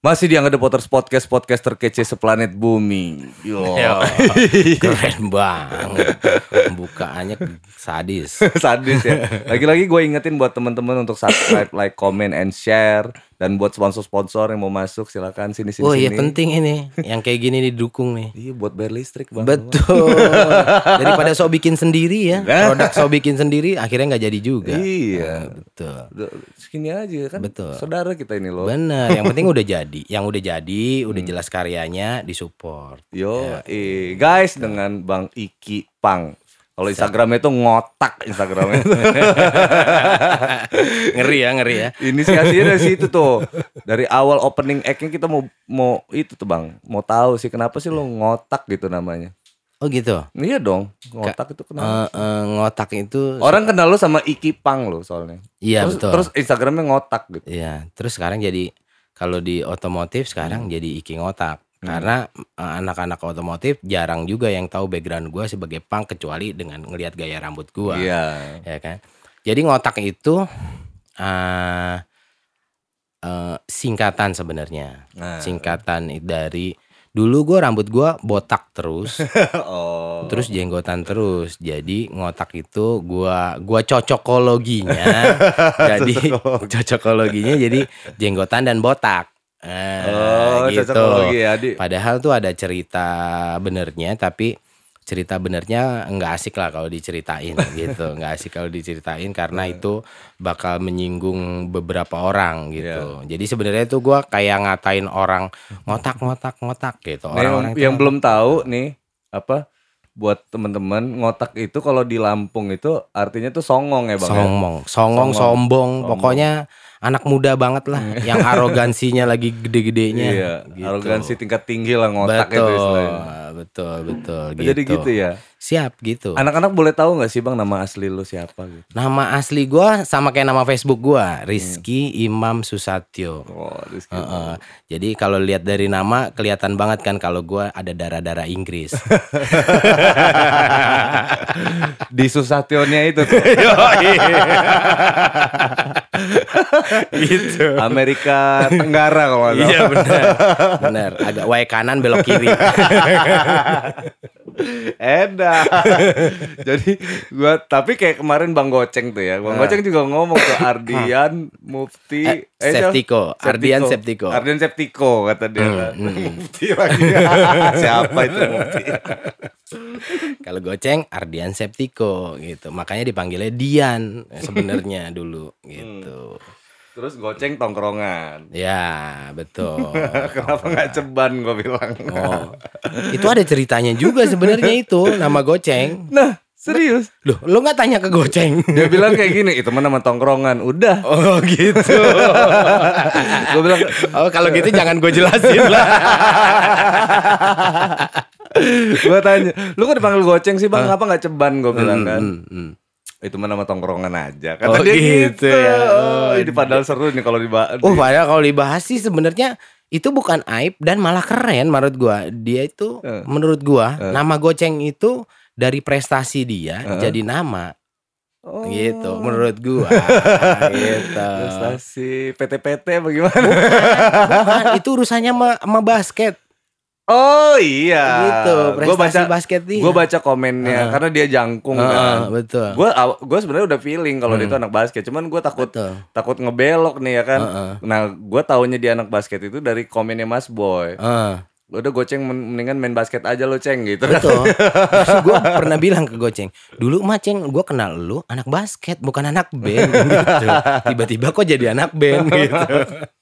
Masih di Angga The Potters Podcast, podcast terkece seplanet bumi. Yo. Yo, keren banget. Bukaannya sadis. Sadis ya. Lagi-lagi gue ingetin buat teman-teman untuk subscribe, like, comment, and share. Dan buat sponsor-sponsor yang mau masuk silakan sini sini Oh iya sini. penting ini. Yang kayak gini didukung nih. Iya buat bayar listrik bang. Betul. Daripada so bikin sendiri ya. Nah. Produk so bikin sendiri akhirnya nggak jadi juga. Iya. Nah, betul. Segini aja kan. Betul. Saudara kita ini loh. Bener. Yang penting udah jadi. Yang udah jadi, Hmm. udah jelas karyanya, disupport. Yo, eh, guys dengan Bang Iki Pang. Kalau Instagramnya itu ngotak Instagramnya. ngeri ya, ngeri ya. Inisiasinya dari situ tuh. Dari awal opening act-nya kita mau mau itu tuh Bang. Mau tahu sih kenapa sih lo ngotak gitu namanya. Oh gitu. Iya dong, ngotak itu kenapa? Eh, eh, ngotak itu. Orang kenal lo sama Iki Pang lo soalnya. Iya terus, betul. terus Instagramnya ngotak gitu. Iya, terus sekarang jadi kalau di otomotif sekarang Hmm. jadi Iki ngotak. Karena eh, anak-anak otomotif jarang juga yang tahu background gua sebagai punk kecuali dengan ngelihat gaya rambut gua. Iya. Ya kan? Jadi ngotak itu eh eh, singkatan sebenarnya. Nah. Singkatan dari dulu gua rambut gua botak terus, oh. terus jenggotan terus. Jadi ngotak itu gua gua cocokologinya. jadi cocokologinya jadi jenggotan dan botak. Eh, Oh, gitu. ya, Di. Padahal tuh ada cerita benernya tapi cerita benernya nggak asik lah kalau diceritain gitu nggak asik kalau diceritain karena itu bakal menyinggung beberapa orang gitu Iya. jadi sebenarnya tuh gua kayak ngatain orang ngotak ngotak ngotak gitu Nah, yang, orang-orang itu yang belum tahu nih apa buat teman-teman ngotak itu kalau di Lampung itu artinya tuh songong ya bang. ya? songong songong Songong. sombong Sombong. pokoknya anak muda banget lah yang arogansinya lagi gede-gedenya Iya, gitu. arogansi tingkat tinggi lah ngotak itu betul istilahnya. betul betul Jadi gitu ya. siap gitu Anak-anak boleh tahu nggak sih bang nama asli lu siapa gitu? Nama asli gua sama kayak nama Facebook gua, Rizky Imam Susatyo. Oh, Rizky. Heeh. Jadi kalau lihat dari nama kelihatan banget kan kalau gua ada darah-darah Inggris. Di Susationnya itu tuh. gitu. Amerika Tenggara kalau. Iya benar. Benar, agak wae kanan belok kiri. Edah. Jadi gua tapi kayak kemarin Bang Goceng tuh ya. Bang Nah. Goceng juga ngomong tuh Ardian Mufti Eh, siapa? Septiko. Ardian Septiko. Ardian Septiko kata dia. Hmm, hmm. Mufti lagi. siapa itu Mufti? kalau goceng Ardian Septiko gitu. Makanya dipanggilnya Dian sebenarnya dulu gitu. Terus Goceng tongkrongan. Ya, betul. Kenapa nggak ceban gue bilang? Oh. Itu ada ceritanya juga sebenarnya itu nama goceng. Nah, serius. Loh, lu nggak tanya ke goceng? Dia bilang kayak gini, itu mah nama tongkrongan. Udah. Oh gitu. Gue bilang, Oh kalau gitu jangan gue jelasin lah. gue tanya, lu kok dipanggil Goceng sih bang? Kenapa nggak ceban? Gue bilang kan. Hmm, hmm. Itu mah nama tongkrongan aja. Kata Oh, dia gitu gitu. ya. Oh, Oh, ini padahal seru nih kalau dibahas. Oh padahal kalau dibahas sih sebenarnya itu bukan aib dan malah keren menurut gua. Dia itu Eh. menurut gua Eh. nama goceng itu dari prestasi dia Eh. jadi nama Oh. gitu menurut gua gitu. Prestasi PT-PT bagaimana? Bukan, itu urusannya sama, sama basket Oh iya. gitu. Gue baca, Prestasi basket dia. gue baca komennya Heeh. karena dia jangkung Heeh, kan. betul. Gue gue sebenarnya udah feeling kalau dia itu anak basket. Cuman gue takut Betul. takut ngebelok nih ya kan. Heeh. Nah, gue taunya dia anak basket itu dari komennya Mas Boy. Heeh. Udah goceng men- mendingan main basket aja lo ceng gitu. Betul. gue pernah bilang ke Goceng, dulu mah Ceng, gue kenal lu anak basket bukan anak band gitu. Tiba-tiba kok jadi anak band gitu.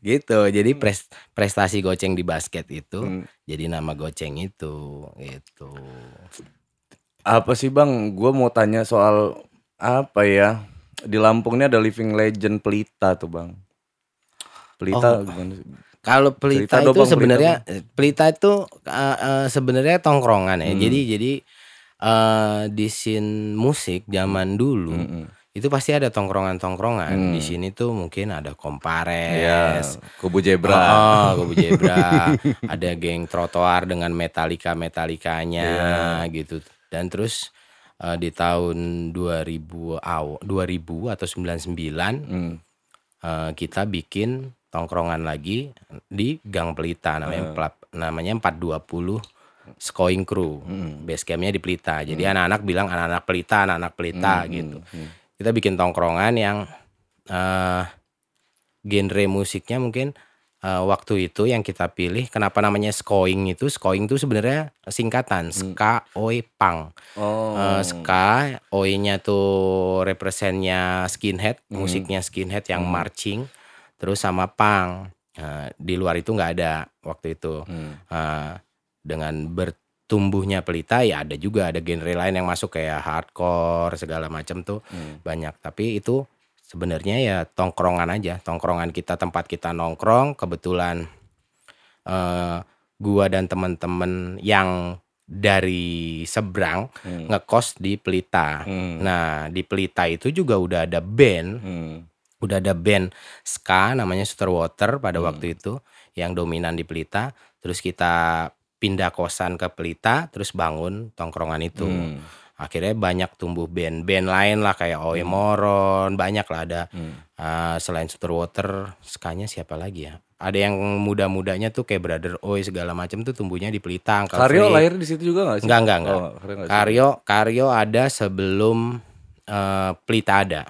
gitu. Jadi pres- prestasi Goceng di basket itu Hmm. jadi nama Goceng itu gitu. Apa sih bang? Gue mau tanya soal apa ya? Di Lampung ini ada living legend Pelita tuh bang. Pelita Oh. gimana sih? Kalau Pelita Cerita dong, itu sebenarnya Pelita itu eh, eh, sebenarnya tongkrongan ya. Hmm. Jadi jadi eh, di scene musik zaman dulu Mm-mm. Itu pasti ada tongkrongan-tongkrongan. Hmm. Di sini tuh mungkin ada Kompares, Kubu Zebra. Oh, Kubu Zebra. ada geng trotoar dengan metalika metalikanya Iya. gitu. Dan terus eh, di tahun 2000 aw 2000 atau 99 Hmm. eh, kita bikin tongkrongan lagi di Gang Pelita namanya pelap- namanya 420 Skoing Crew. Hmm. Base campnya di Pelita. Jadi anak-anak bilang anak-anak Pelita, anak-anak Pelita Hmm, gitu. hmm, hmm. Kita bikin tongkrongan yang eh genre musiknya mungkin eh, waktu itu yang kita pilih kenapa namanya Skoing itu Skoing itu sebenarnya singkatan ska oi pang. Hmm. Oh. Eh, ska oi-nya tuh representnya skinhead, Hmm. musiknya skinhead yang marching terus sama pang. Eh, di luar itu nggak ada waktu itu. Hmm. Eh, dengan bertumbuhnya pelita ya ada juga ada genre lain yang masuk kayak hardcore segala macam tuh Hmm. banyak tapi itu sebenarnya ya tongkrongan aja tongkrongan kita tempat kita nongkrong kebetulan eh gua dan teman-teman yang dari seberang Hmm. ngekos di Pelita. Hmm. Nah, di Pelita itu juga udah ada band, Hmm. udah ada band ska namanya Water pada Hmm. waktu itu yang dominan di Pelita. Terus kita pindah kosan ke Pelita, terus bangun tongkrongan itu. Hmm. Akhirnya banyak tumbuh band-band lain lah kayak Oe Moron, banyak lah ada. Hmm. Uh, selain Water, skanya siapa lagi ya? Ada yang muda-mudanya tuh kayak Brother Oi segala macam tuh tumbuhnya di Pelita. Karyo lahir di situ juga gak sih? Enggak, enggak, enggak. Oh, Karyo? Karyo, Karyo ada sebelum eh, Pelita ada.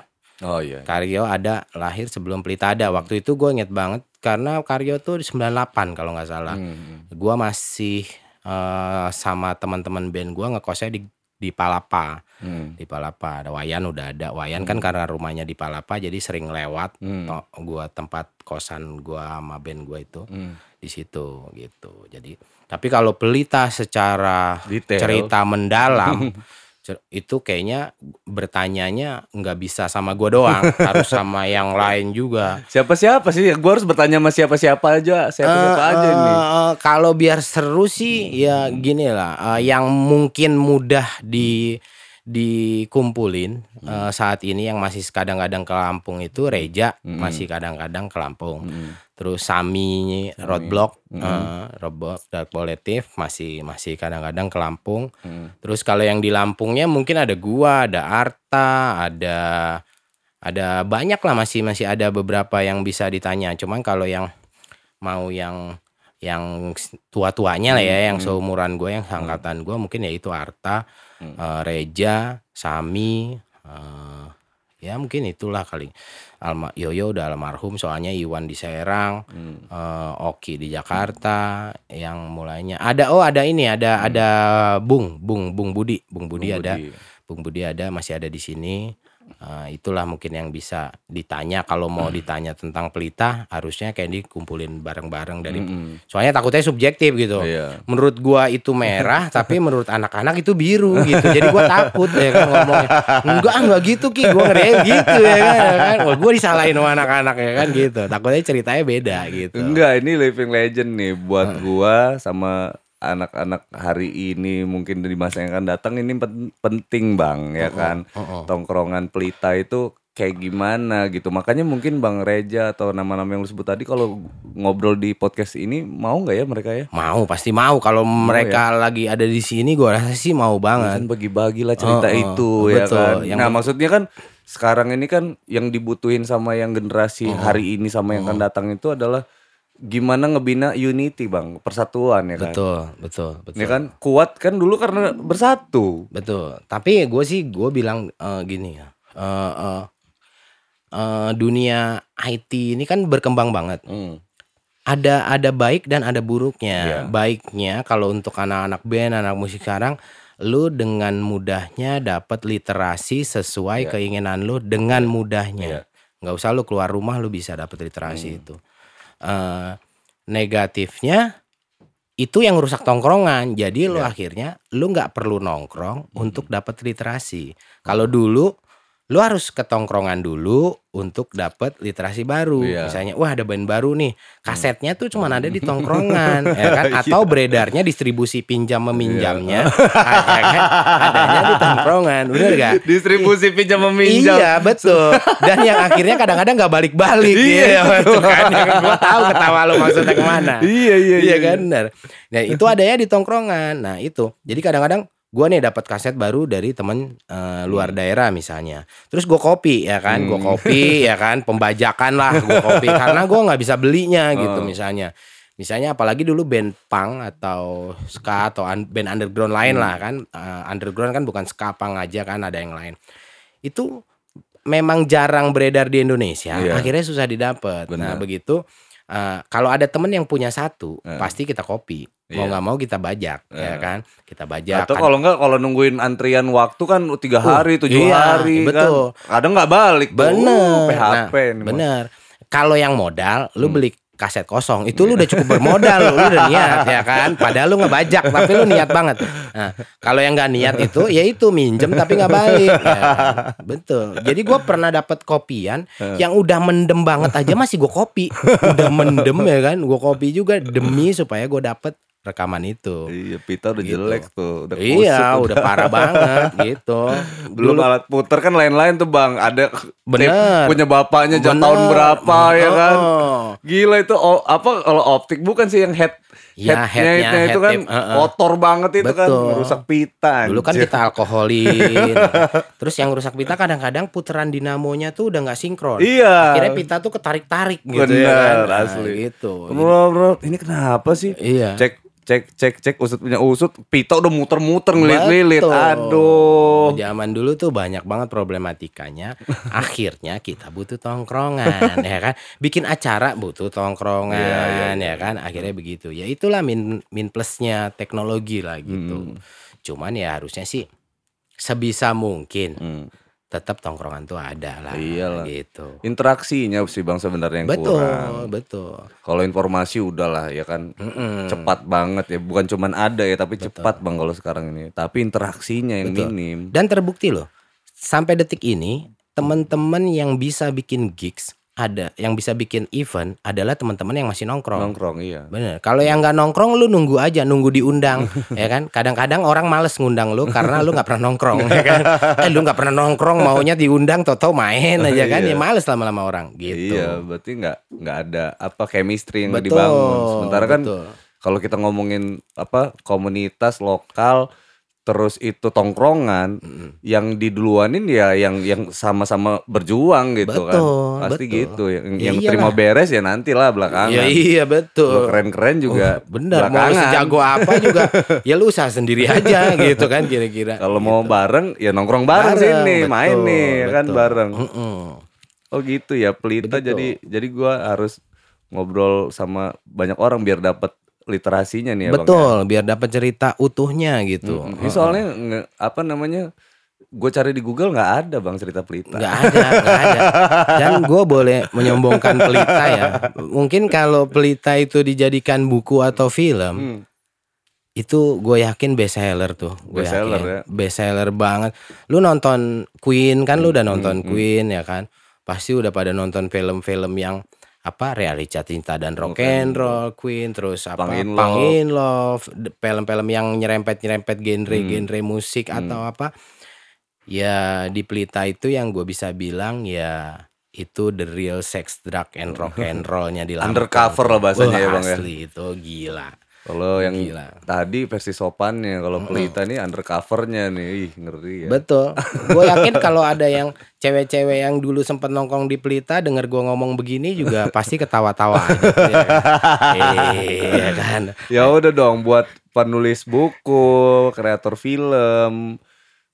Oh iya. Karyo ada lahir sebelum Pelita ada. Waktu itu gue inget banget karena Karyo tuh di 98 kalau nggak salah. Hmm. Gua masih eh, sama teman-teman band gua ngekosnya di di Palapa. Hmm. Di Palapa ada Wayan udah ada. Wayan kan karena rumahnya di Palapa jadi sering lewat. Hmm. Oh, gua tempat kosan gua sama band gua itu Hmm. di situ gitu. Jadi tapi kalau pelita secara Detail. cerita mendalam itu kayaknya bertanyanya nggak bisa sama gua doang, harus sama yang lain juga. Siapa-siapa sih? Gua harus bertanya sama siapa-siapa aja. Siapa-siapa Eh, aja eh, nih. eh, kalau biar seru sih ya gini lah, eh, yang mungkin mudah di dikumpulin eh, saat ini yang masih kadang-kadang ke Lampung itu Reja Hmm. masih kadang-kadang ke Lampung. Hmm. Terus Sami, Roadblock, eh, Roadblock Dark Collective masih masih kadang-kadang ke Lampung. Hmm. Terus kalau yang di Lampungnya mungkin ada gua, ada Arta, ada ada banyak lah masih masih ada beberapa yang bisa ditanya. Cuman kalau yang mau yang yang tua-tuanya lah ya, yang seumuran gue, yang angkatan gue mungkin ya itu Arta, eh, Reja, Sami, eh, ya mungkin itulah kali. Alma Yoyo udah almarhum soalnya Iwan di Serang, Hmm. eh, Oki di Jakarta, yang mulainya. Ada oh ada ini ada ada Bung Bung Bung Budi. Bung Budi Bung ada. Budi. Bung Budi ada masih ada di sini Eh, itulah mungkin yang bisa ditanya. Kalau mau ditanya tentang pelita harusnya kayak dikumpulin bareng-bareng dari Mm-mm. soalnya takutnya subjektif gitu. Iya. menurut gua itu merah tapi menurut anak-anak itu biru gitu. Jadi gua takut ya kan ngomongnya. Enggak enggak gitu ki. Gua ngeri gitu ya kan, ya kan? Wah, gua disalahin sama anak-anak ya kan gitu. Takutnya ceritanya beda gitu. Enggak, ini living legend nih. Buat gua sama anak-anak hari ini mungkin di masa yang akan datang ini pen- penting bang ya kan? oh, oh. tongkrongan pelita itu kayak gimana gitu. Makanya mungkin bang Reja atau nama-nama yang lu sebut tadi kalau ngobrol di podcast ini mau nggak ya mereka ya? Mau pasti mau. Kalau mereka lagi ada di sini gua rasa sih mau banget. Kan bagi-bagi lah cerita Oh, oh. itu ya Betul. kan? Yang- nah maksudnya kan sekarang ini kan yang dibutuhin sama yang generasi hari ini sama yang akan datang itu adalah gimana ngebina unity bang persatuan ya kan betul betul betul Ya kan kuat kan dulu karena bersatu. Betul. Tapi gue sih gue bilang eh, gini ya. eh, eh, eh, dunia IT ini kan berkembang banget. Ada ada baik dan ada buruknya. Iya. Baiknya kalau untuk anak-anak band, anak musik sekarang, lu dengan mudahnya dapat literasi sesuai Iya. keinginan lu dengan mudahnya. nggak usah lu keluar rumah lu bisa dapat literasi Hmm. itu. Eh, negatifnya itu yang rusak tongkrongan. Jadi lu Iya. akhirnya lu nggak perlu nongkrong Hmm. untuk dapat literasi. Kalau dulu lu harus ke tongkrongan dulu untuk dapat literasi baru. Iya. Misalnya, wah ada band baru nih. Kasetnya tuh cuma ada di tongkrongan, ya kan? Iya. Atau beredarnya distribusi pinjam meminjamnya, ya kan? Adanya di tongkrongan, bener gak? Distribusi pinjam meminjam. Iya betul. Dan yang akhirnya kadang-kadang nggak balik-balik. Iya, Iya, itu. betul kan. Gue tahu ketawa lu maksudnya ke mana. Iya iya Iya kan benar. Nah itu adanya di tongkrongan. Nah itu. Jadi kadang-kadang Gue nih dapat kaset baru dari temen eh, luar daerah misalnya. Terus gue copy ya kan, gue Hmm. copy ya kan, pembajakan lah gue copy karena gue nggak bisa belinya gitu Oh. misalnya. Misalnya apalagi dulu band punk atau ska atau un- band underground lain Hmm. lah kan. Eh, underground kan bukan ska punk aja kan ada yang lain. Itu memang jarang beredar di Indonesia. Iya. Akhirnya susah didapat. Nah begitu eh, kalau ada temen yang punya satu, Eh. pasti kita copy. Mau Iya. nggak mau kita bajak, ya Eh. kan? Kita bajak. Atau kan. kalau enggak kalau nungguin antrian waktu kan tiga Uh, hari, tujuh iya, hari betul. kan. Kadang nggak balik tuh. Bener. Uh, PHP Nah, ini bener. Kalau yang modal, lu Hmm. beli kaset kosong, itu lu udah cukup bermodal, lu, udah niat ya kan. Padahal lu nggak bajak, tapi lu niat banget. Nah, kalau yang nggak niat itu, ya itu minjem tapi nggak balik. Ya kan? Betul. Jadi gua pernah dapat kopian yang udah mendem banget aja masih gua kopi. Udah mendem ya kan, gua kopi juga demi supaya gua dapet rekaman itu. Iya, pita udah Gitu. jelek tuh, udah Iya, kusut, udah parah banget gitu. Belum Dulu- alat puter kan lain-lain tuh bang Ada Bener. punya bapaknya jam Bener. tahun berapa ya kan Oh. Gila itu oh, apa kalau optik bukan sih yang head Ya, headnya headnya, itu head kan tape, uh-uh. kotor banget itu kan Betul. merusak pita. Dulu kan anjir. kita alkoholin. Terus yang rusak pita kadang-kadang putaran dinamonya tuh udah nggak sinkron. Iya. Akhirnya pita tuh ketarik-tarik gitu Bener, ya kan. Nah, asli. gitu. Bro, bro, ini kenapa sih? Iya. Cek cek cek cek usut punya usut, pita udah muter-muter ngelilit-lilit. Aduh. Zaman dulu tuh banyak banget problematikanya. Akhirnya kita butuh tongkrongan, ya kan? Bikin acara butuh tongkrongan, Iya, iya, ya iya. kan? Akhirnya begitu. Ya itulah min min plusnya teknologi lah gitu. Hmm. Cuman ya harusnya sih sebisa mungkin Hmm. Tetap tongkrongan tuh ada lah, Iyalah. gitu. Interaksinya sih bang sebenarnya yang Betul, kurang. betul. Kalau informasi udahlah ya kan Mm-mm. cepat banget ya, bukan cuman ada ya tapi cepat bang kalau sekarang ini. Tapi interaksinya yang Betul. minim. Dan terbukti loh, sampai detik ini teman-teman yang bisa bikin gigs ada, yang bisa bikin event adalah teman-teman yang masih nongkrong. Nongkrong iya. Bener. Kalau yang nggak nongkrong lu nunggu aja, nunggu diundang, ya kan? Kadang-kadang orang males ngundang lu karena lu nggak pernah nongkrong, ya kan? Eh lu nggak pernah nongkrong, maunya diundang, toto main aja kan? Ya Iya. males lama-lama orang, gitu. Iya, berarti nggak nggak ada apa chemistry yang Betul, dibangun. Sementara kan kalau kita ngomongin apa komunitas lokal terus itu tongkrongan yang diduluanin ya yang yang sama-sama berjuang gitu kan. Betul, Pasti betul. gitu yang, Ya yang iyalah. terima beres ya nantilah belakangan. Iya iya Lo betul. keren-keren juga Oh, bener mau belakangan. sejago apa juga ya lu usaha sendiri aja gitu kan kira-kira Kalau mau bareng ya nongkrong bareng, sini, betul, main nih ya kan betul. bareng. Mm-mm. Oh gitu ya, pelita Begitu. jadi jadi gua harus ngobrol sama banyak orang biar dapat literasinya nih ya Bang. ya? betul biar dapat cerita utuhnya gitu. Ini soalnya nge- apa namanya? Gue cari di Google nggak ada bang cerita pelita. nggak ada nggak ada dan gue boleh menyombongkan pelita ya mungkin kalau pelita itu dijadikan buku atau film Hmm. itu gue yakin best seller tuh gue Best seller yakin ya. best seller banget lu nonton Queen kan lu udah nonton hmm, Queen ya kan pasti udah pada nonton film-film yang apa realita cinta dan rock and roll Queen terus apa Pang in Pang Love. in Love film-film yang nyerempet-nyerempet genre-genre Hmm. musik atau apa ya di pelita itu yang gue bisa bilang ya itu the real sex drug and rock and rollnya di Lampung. Undercover lah bahasanya Wah, ya, Bang, ya. asli itu gila Kalau yang Gila. tadi versi sopannya, kalau pelita nih undercovernya nih, ih ngeri ya. Betul. Gue yakin kalau ada yang cewek-cewek yang dulu sempat nongkrong di Pelita denger gue ngomong begini juga pasti ketawa-tawa aja. ya kan? Iya kan. Ya udah dong buat penulis buku, kreator film,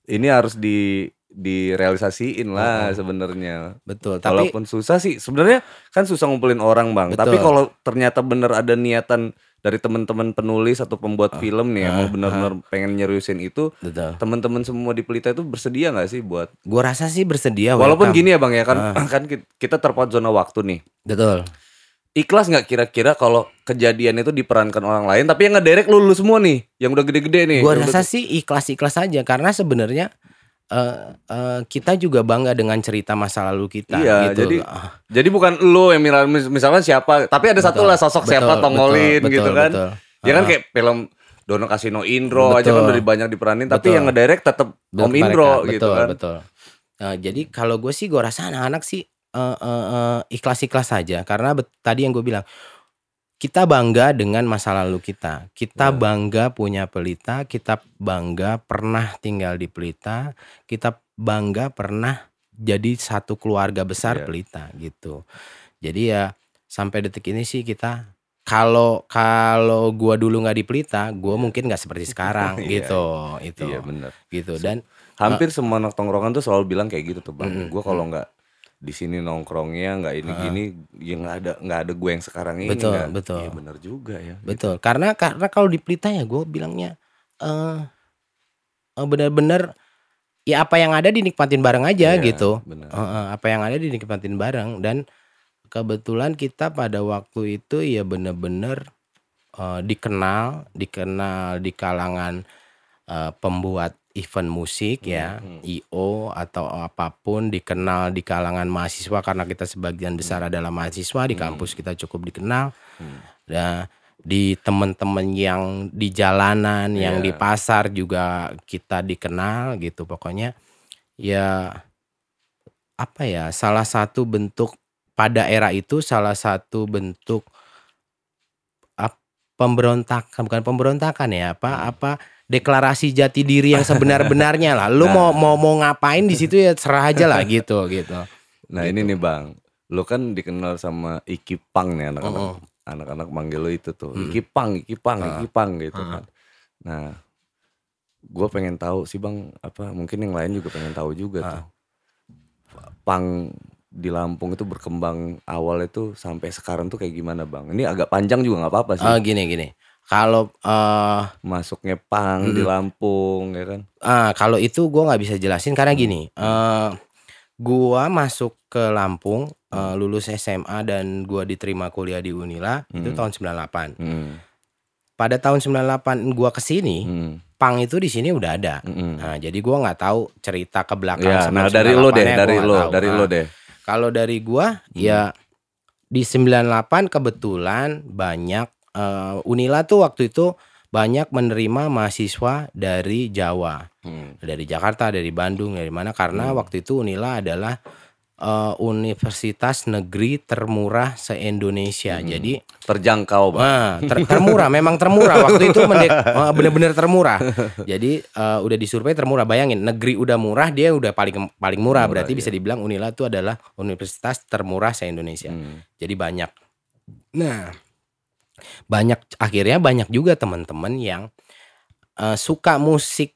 ini harus di direalisasiin lah sebenarnya. Betul. Tapi Walaupun susah sih, sebenarnya kan susah ngumpulin orang bang. Betul. Tapi kalau ternyata bener ada niatan dari teman-teman penulis atau pembuat film nih yang mau benar-benar pengen nyeriusin itu, teman-teman semua di Pelita itu bersedia nggak sih buat? Gue rasa sih bersedia. Walaupun welcome. gini ya bang ya kan, kan ki- kita terpaut zona waktu nih. Betul. Ikhlas nggak kira-kira kalau kejadian itu diperankan orang lain, tapi yang ngedirect lu, lu semua nih, yang udah gede-gede nih. Yang rasa udah- sih ikhlas-ikhlas aja karena sebenarnya eh, eh, kita juga bangga dengan cerita masa lalu kita. Iya, gitu. jadi Ah, jadi bukan lu yang misalnya, misalkan siapa, tapi ada satu Betul, lah sosok siapa betul, tongolin betul, gitu betul, kan. betul. Ya kan Ah. kayak film Dono Kasino Indro aja kan Betul. udah banyak diperanin, tapi Betul. yang ngedirect tetap Om Mereka, Indro betul, gitu kan. Betul. Nah, jadi kalau gue sih gue rasa anak-anak sih eh, eh, eh, ikhlas-ikhlas saja karena tadi yang gue bilang kita bangga dengan masa lalu kita. Kita Ya. bangga punya Pelita, kita bangga pernah tinggal di Pelita, kita bangga pernah jadi satu keluarga besar Ya. Pelita gitu. Jadi ya sampai detik ini sih kita kalau kalau gua dulu nggak di Pelita, gua mungkin nggak seperti sekarang Iya, gitu. Itu. Iya benar. Gitu dan Hampir semua anak tongkrongan tuh selalu bilang kayak gitu tuh bang. Mm-mm, Gue kalau nggak di sini nongkrongnya nggak ini gini, ya nggak ada nggak ada gue yang sekarang ini. Betul, nggak- betul. Iya benar juga ya. Betul, karena karena kalau di Pelita ya gue bilangnya eh eh, benar-benar ya apa yang ada dinikmatin bareng aja Iya, gitu. benar. Eh, eh, apa yang ada dinikmatin bareng dan kebetulan kita pada waktu itu ya benar-benar eh, dikenal, dikenal di kalangan eh, pembuat event musik ya, Hmm, IO atau apa pun dikenal di kalangan mahasiswa karena kita sebagian besar adalah mahasiswa di Hmm. kampus kita cukup dikenal. Hmm. Nah, di teman-teman yang di jalanan, yang di Iya. pasar juga kita dikenal gitu. Pokoknya ya apa ya? Salah satu bentuk pada era itu salah satu bentuk pemberontakan bukan pemberontakan ya apa Hmm. apa deklarasi jati diri yang sebenar-benarnya lah. Lu Nah. mau mau mau ngapain di situ ya serah aja lah gitu gitu. Nah ini nih bang, lo kan dikenal sama Iki Pang nih anak-anak Oh, anak-anak manggil lo itu tuh Hmm. Iki Pang, Iki Pang, Ah. Iki Pang gitu Ah. kan. Nah, gue pengen tahu sih bang, apa mungkin yang lain juga pengen tahu juga Ah. tuh. Pang di Lampung itu berkembang awal itu sampai sekarang tuh kayak gimana bang? Ini agak panjang juga nggak apa-apa sih. Eh, gini gini. Kalau eh Masuknya Pang di Mm. Lampung ya kan? Ah, kalau itu gua nggak bisa jelasin karena Hmm. gini, eh gua masuk ke Lampung, eh, lulus SMA dan gua diterima kuliah di Unila itu Hmm. tahun 98. Hmm. Pada tahun 98 gua ke sini, Hmm. pang itu di sini udah ada. Hmm. Nah, jadi gua nggak tahu cerita ke belakang Ya, nah dari lo deh, 98-nya dari lo, tahu. dari Nah, lo deh. Kalau dari gua Hmm. ya di 98 kebetulan banyak eh, Unila tuh waktu itu banyak menerima mahasiswa dari Jawa. Hmm. dari Jakarta, dari Bandung, dari mana karena Hmm. waktu itu Unila adalah eh, universitas negeri termurah se-Indonesia. Hmm. Jadi Terjangkau bang. ah, ter- termurah, memang termurah waktu itu eh, bener-bener termurah. Jadi eh, udah disurvei termurah. Bayangin negeri udah murah, dia udah paling paling murah. Murah, Berarti bisa iya. dibilang Unila itu adalah universitas termurah se-Indonesia. Hmm. Jadi banyak. Nah, banyak akhirnya banyak juga teman-teman yang eh, suka musik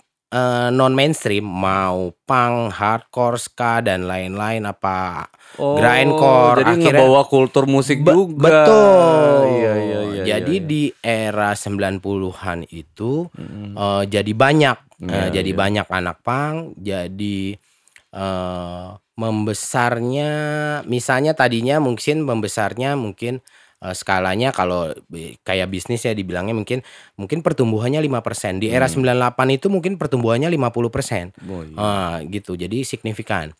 non mainstream, mau punk, hardcore, ska dan lain-lain apa. Oh, Grindcore, jadi akhirnya- ngebawa kultur musik Be- juga. Betul. Iya, iya, iya. jadi iya, iya. di era 90-an itu Mm-mm. eh, jadi banyak eh, Iya, jadi iya. banyak anak pang jadi eh, membesarnya misalnya tadinya mungkin membesarnya mungkin eh, skalanya kalau kayak bisnis ya dibilangnya mungkin mungkin pertumbuhannya 5%. Di era Hmm. 98 itu mungkin pertumbuhannya 50%. Oh, iya. Ah, gitu. Jadi signifikan.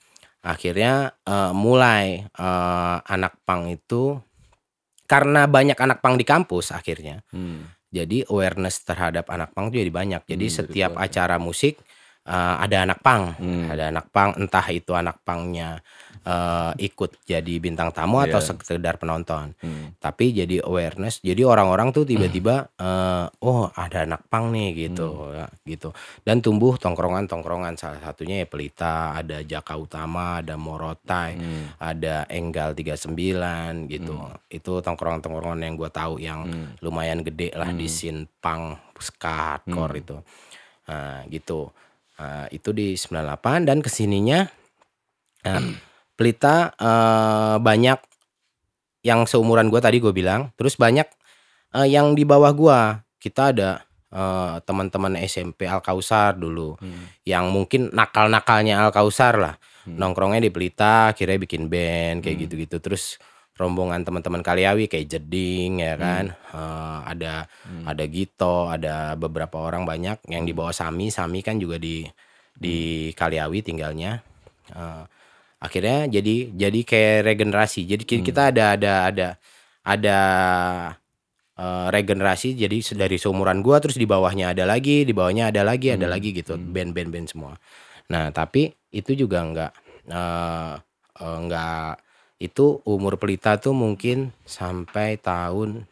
Akhirnya eh, mulai eh, anak pang itu karena banyak anak pang di kampus akhirnya. Hmm. Jadi awareness terhadap anak pang itu jadi banyak. Jadi Hmm, setiap banyak. acara musik eh, ada anak pang, Hmm. ada anak pang entah itu anak pangnya eh, ikut jadi bintang tamu atau Iya. sekedar penonton. Hmm. Tapi jadi awareness. Jadi orang-orang tuh tiba-tiba eh, oh ada anak pang nih gitu Hmm. ya, gitu. Dan tumbuh tongkrongan-tongkrongan salah satunya ya Pelita, ada Jaka Utama, ada Morotai, Hmm. ada Enggal 39 gitu. Itu tongkrongan-tongkrongan yang gue tahu yang Hmm. lumayan gede lah di Hmm. scene punk, ska, Hmm. itu. Nah, gitu. Nah, itu di 98 dan ke sininya nah, Pelita eh, banyak yang seumuran gua tadi gue bilang, terus banyak eh, yang di bawah gua. Kita ada eh, teman-teman SMP Al Kausar dulu Hmm. yang mungkin nakal-nakalnya Al Kausar lah. Hmm. Nongkrongnya di Pelita, akhirnya bikin band kayak Hmm. gitu-gitu. Terus rombongan teman-teman Kaliawi kayak Jeding ya kan. Eh, ada Hmm. ada Gito, ada beberapa orang banyak yang di bawah Sami. Sami kan juga di di Kaliawi tinggalnya. Eh, akhirnya jadi jadi kayak regenerasi. Jadi Hmm. kita ada ada ada ada eh, regenerasi. Jadi dari seumuran gua terus di bawahnya ada lagi, di bawahnya ada lagi, ada Hmm. lagi gitu. Hmm. Band-band band semua. Nah, tapi itu juga enggak eh eh, enggak itu umur pelita tuh mungkin sampai tahun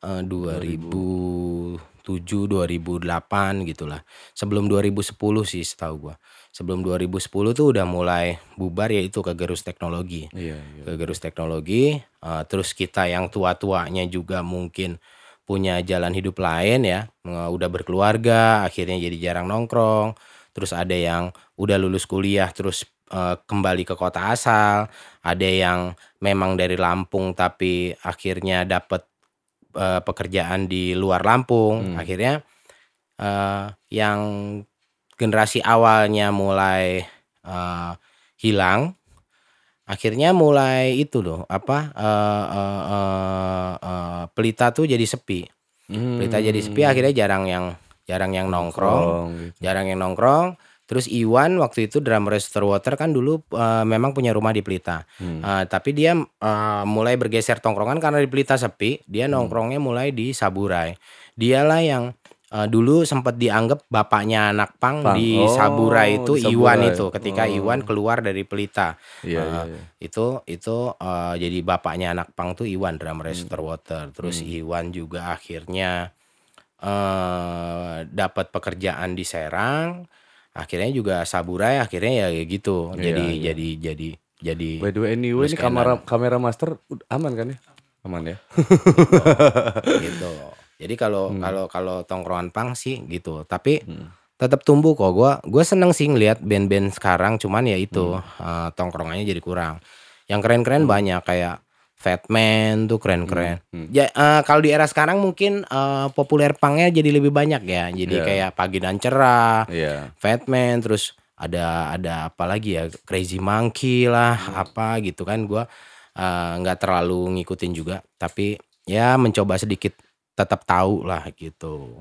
eh, 2007 2008 gitulah. Sebelum 2010 sih setahu gua. Sebelum 2010 tuh udah mulai bubar yaitu ke Gerus Teknologi. Iya, iya. Ke Gerus Teknologi eh, terus kita yang tua-tuanya juga mungkin punya jalan hidup lain ya, udah berkeluarga, akhirnya jadi jarang nongkrong. Terus ada yang udah lulus kuliah terus eh, kembali ke kota asal, ada yang memang dari Lampung tapi akhirnya dapat eh, pekerjaan di luar Lampung. Hmm. Akhirnya eh, yang generasi awalnya mulai eh, hilang, akhirnya mulai itu loh apa eh, eh, eh, eh, Pelita tuh jadi sepi. Pelita jadi sepi akhirnya jarang yang jarang yang nongkrong, Nongkrong gitu. jarang yang nongkrong. Terus Iwan waktu itu drummer Water kan dulu eh, memang punya rumah di Pelita. Hmm. Eh, tapi dia eh, mulai bergeser tongkrongan karena di Pelita sepi, dia Hmm. nongkrongnya mulai di Saburai. Dialah yang eh, dulu sempat dianggap bapaknya anak pang, Pang. di Oh, Saburai itu di Iwan itu ketika Oh. Iwan keluar dari Pelita. Iya, Eh, iya, iya. Itu itu eh, jadi bapaknya anak pang tuh Iwan drummer Hmm. Water. Terus Iwan juga akhirnya eh dapat pekerjaan di Serang. Akhirnya juga Saburai akhirnya ya gitu. Iya, jadi iya. jadi jadi jadi By the way, anyway, ini kamera kamera master aman kan ya? Aman ya? gitu. Jadi kalau Hmm. kalau kalau tongkrongan pang sih gitu. Tapi tetap tumbuh kok. Gua gua seneng sih ngeliat band-band sekarang cuman ya itu Hmm. eh, tongkrongannya jadi kurang. Yang keren-keren banyak kayak Fatman tuh keren-keren. Hmm. Ya eh, kalau di era sekarang mungkin eh, populer pangnya jadi lebih banyak ya. Jadi Iya. kayak Pagi dan Cerah, Iya. Fatman terus ada ada apa lagi ya Crazy Monkey lah apa gitu kan gua nggak terlalu ngikutin juga tapi ya mencoba sedikit tetap tahu lah gitu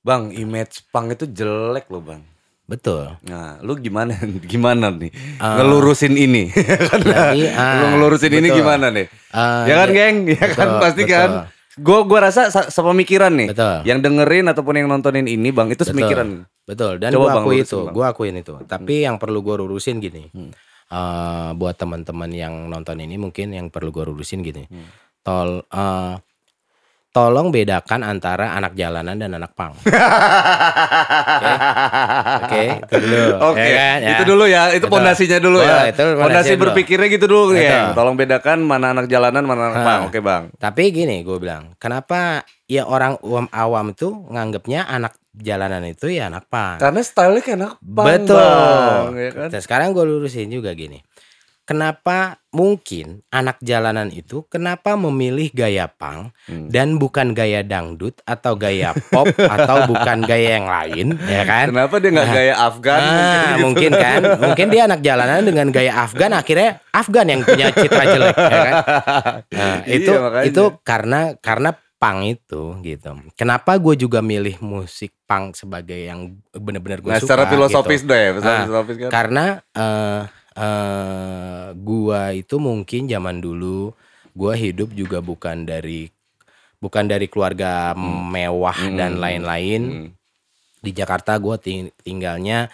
Bang, image pang itu jelek loh, Bang. betul Nah, lu gimana gimana nih? Eh, ngelurusin ini. jadi, ah, lu ngelurusin ini betul. gimana nih? Eh, ya kan, geng? Ya kan betul, pasti betul. kan. Gua gua rasa sa- sepemikiran nih. Betul. Yang dengerin ataupun yang nontonin ini, Bang, itu semikiran. betul dan Bang, akui itu gua akuin itu tapi yang perlu gua lurusin gini Eh, buat teman-teman yang nonton ini mungkin yang perlu gua lurusin gini tol eh, tolong bedakan antara anak jalanan dan anak pang Oke, itu dulu. Oke, ya kan, ya. itu dulu ya, itu pondasinya dulu Oh, ya. itu Pondasi dulu. berpikirnya gitu dulu, Betul. geng. Tolong bedakan mana anak jalanan, mana anak Hah. pang. Oke, Bang. Tapi gini gue bilang, kenapa ya orang awam awam itu nganggapnya anak jalanan itu ya anak pang. Karena stylenya kayak anak pang, Betul. Bang, ya kan? Dan sekarang gue lurusin juga gini. Kenapa mungkin anak jalanan itu kenapa memilih gaya pang Hmm. dan bukan gaya dangdut atau gaya pop atau bukan gaya yang lain, ya kan? Kenapa dia nggak gaya Afgan? Ah, gitu? mungkin kan, mungkin dia anak jalanan dengan gaya Afgan, akhirnya Afgan yang punya citra jelek, ya kan? Nah, Iya, itu makanya. itu karena karena pang itu gitu. Kenapa gue juga milih musik pang sebagai yang benar-benar gue Nah, suka? secara filosofis gitu. deh, Ah, filosofis kan. Karena eh eh, gua itu mungkin zaman dulu gua hidup juga bukan dari bukan dari keluarga mewah dan Hmm. lain-lain Hmm. di Jakarta gue tinggalnya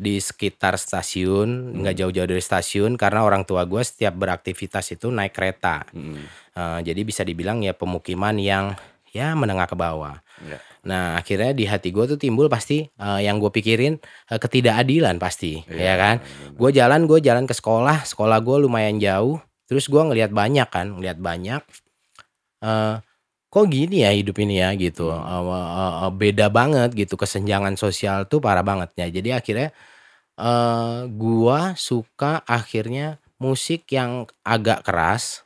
di sekitar stasiun nggak jauh-jauh dari stasiun karena orang tua gue setiap beraktivitas itu naik kereta Hmm. Eh, jadi bisa dibilang ya pemukiman yang ya menengah ke bawah. Ya. nah akhirnya di hati gue tuh timbul pasti eh, yang gue pikirin eh, ketidakadilan pasti Iya, ya kan? gue jalan gue jalan ke sekolah sekolah gue lumayan jauh terus gue ngelihat banyak kan ngelihat banyak eh kok gini ya hidup ini ya gitu. Hmm. Eh, eh, eh, beda banget gitu kesenjangan sosial tuh parah banget ya jadi akhirnya eh gua suka akhirnya musik yang agak keras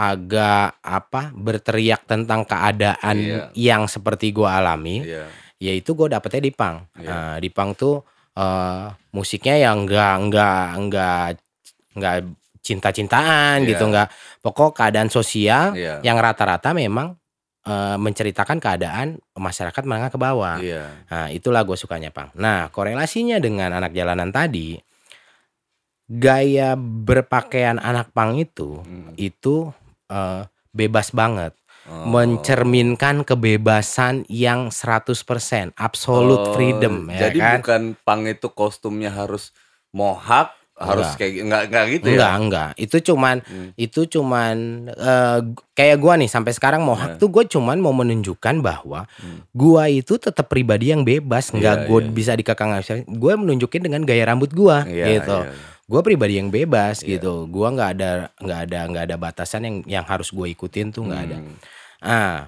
agak apa berteriak tentang keadaan Iya. yang seperti gua alami Iya. yaitu gue dapetnya di pang Iya. Nah, di pang tuh eh musiknya yang enggak enggak enggak enggak cinta-cintaan Iya. gitu enggak pokok keadaan sosial Iya. yang rata-rata memang eh, menceritakan keadaan masyarakat menengah ke bawah Iya. nah itulah gue sukanya pang nah korelasinya dengan anak jalanan tadi gaya berpakaian anak pang itu Hmm. itu eh, bebas banget Oh. mencerminkan kebebasan yang 100% absolute Oh, freedom ya Jadi kan bukan pang itu kostumnya harus mohak harus Enggak. kayak enggak enggak gitu enggak ya. enggak itu cuman Hmm. itu cuman eh, kayak gua nih sampai sekarang mau hak tuh gue cuman mau menunjukkan bahwa gua itu tetap pribadi yang bebas nggak Hmm. Iya, gue iya. bisa dikekang gue menunjukin dengan gaya rambut gua Iya, gitu iya. Gue pribadi yang bebas Iya. gitu gua nggak ada nggak ada nggak ada batasan yang yang harus gue ikutin tuh nggak ada Hmm. ah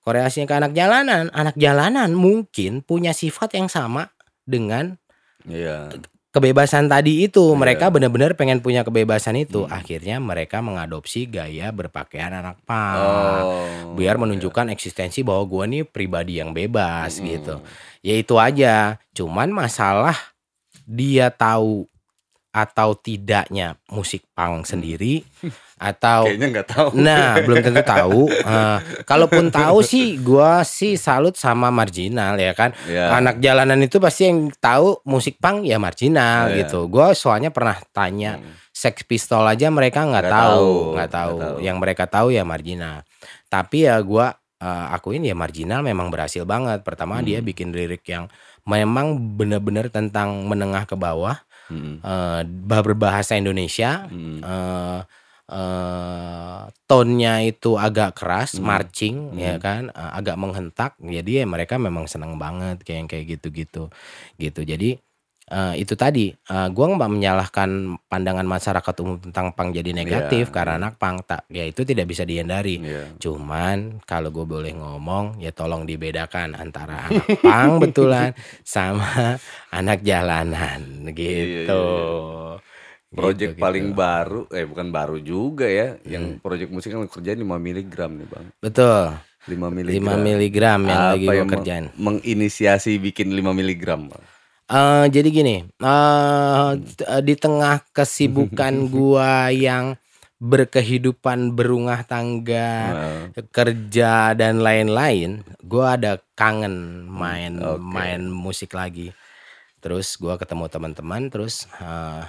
koreasinya ke anak jalanan anak jalanan mungkin punya sifat yang sama dengan Iya. kebebasan tadi itu Iya. mereka benar-benar pengen punya kebebasan itu Hmm. akhirnya mereka mengadopsi gaya berpakaian anak pang Oh. biar menunjukkan eksistensi bahwa gua nih pribadi yang bebas Mm-mm. gitu ya itu aja cuman masalah dia tahu atau tidaknya musik punk sendiri atau Kayaknya nggak tahu. Nah, belum tentu tahu. Eh, kalaupun tahu sih, gua sih salut sama marginal ya kan. Iya. Anak jalanan itu pasti yang tahu musik punk ya marginal Iya. gitu. Gua soalnya pernah tanya Hmm. Sex Pistol aja mereka nggak tahu, nggak tahu. tahu. Yang mereka tahu ya marginal. Tapi ya gua eh, akuin ya marginal memang berhasil banget. Pertama dia Hmm. bikin lirik yang memang benar-benar tentang menengah ke bawah, Mm-mm. eh, berbahasa Indonesia, Mm-mm. eh eh tone-nya itu agak keras, Hmm. marching Hmm. ya kan, eh, agak menghentak. Jadi ya mereka memang senang banget kayak kayak gitu-gitu. Gitu. Jadi eh, itu tadi eh, gua nggak menyalahkan pandangan masyarakat umum tentang pang jadi negatif Iya, karena iya. anak pang tak ya itu tidak bisa dihindari. Iya. Cuman kalau gue boleh ngomong ya tolong dibedakan antara anak pang betulan sama anak jalanan gitu. iya, Project Gitu, paling gitu. baru, eh bukan baru juga ya, Hmm. yang project musik yang kerjain 5 miligram nih bang, Betul. 5 5 miligram. miligram yang Apa lagi gue kerjain. menginisiasi bikin 5 miligram? Bang? Eh, jadi gini, eh, t- di tengah kesibukan gua yang berkehidupan berumah tangga, Nah, kerja dan lain-lain, gua ada kangen main oke. main musik lagi. Terus gua ketemu teman-teman, terus eh,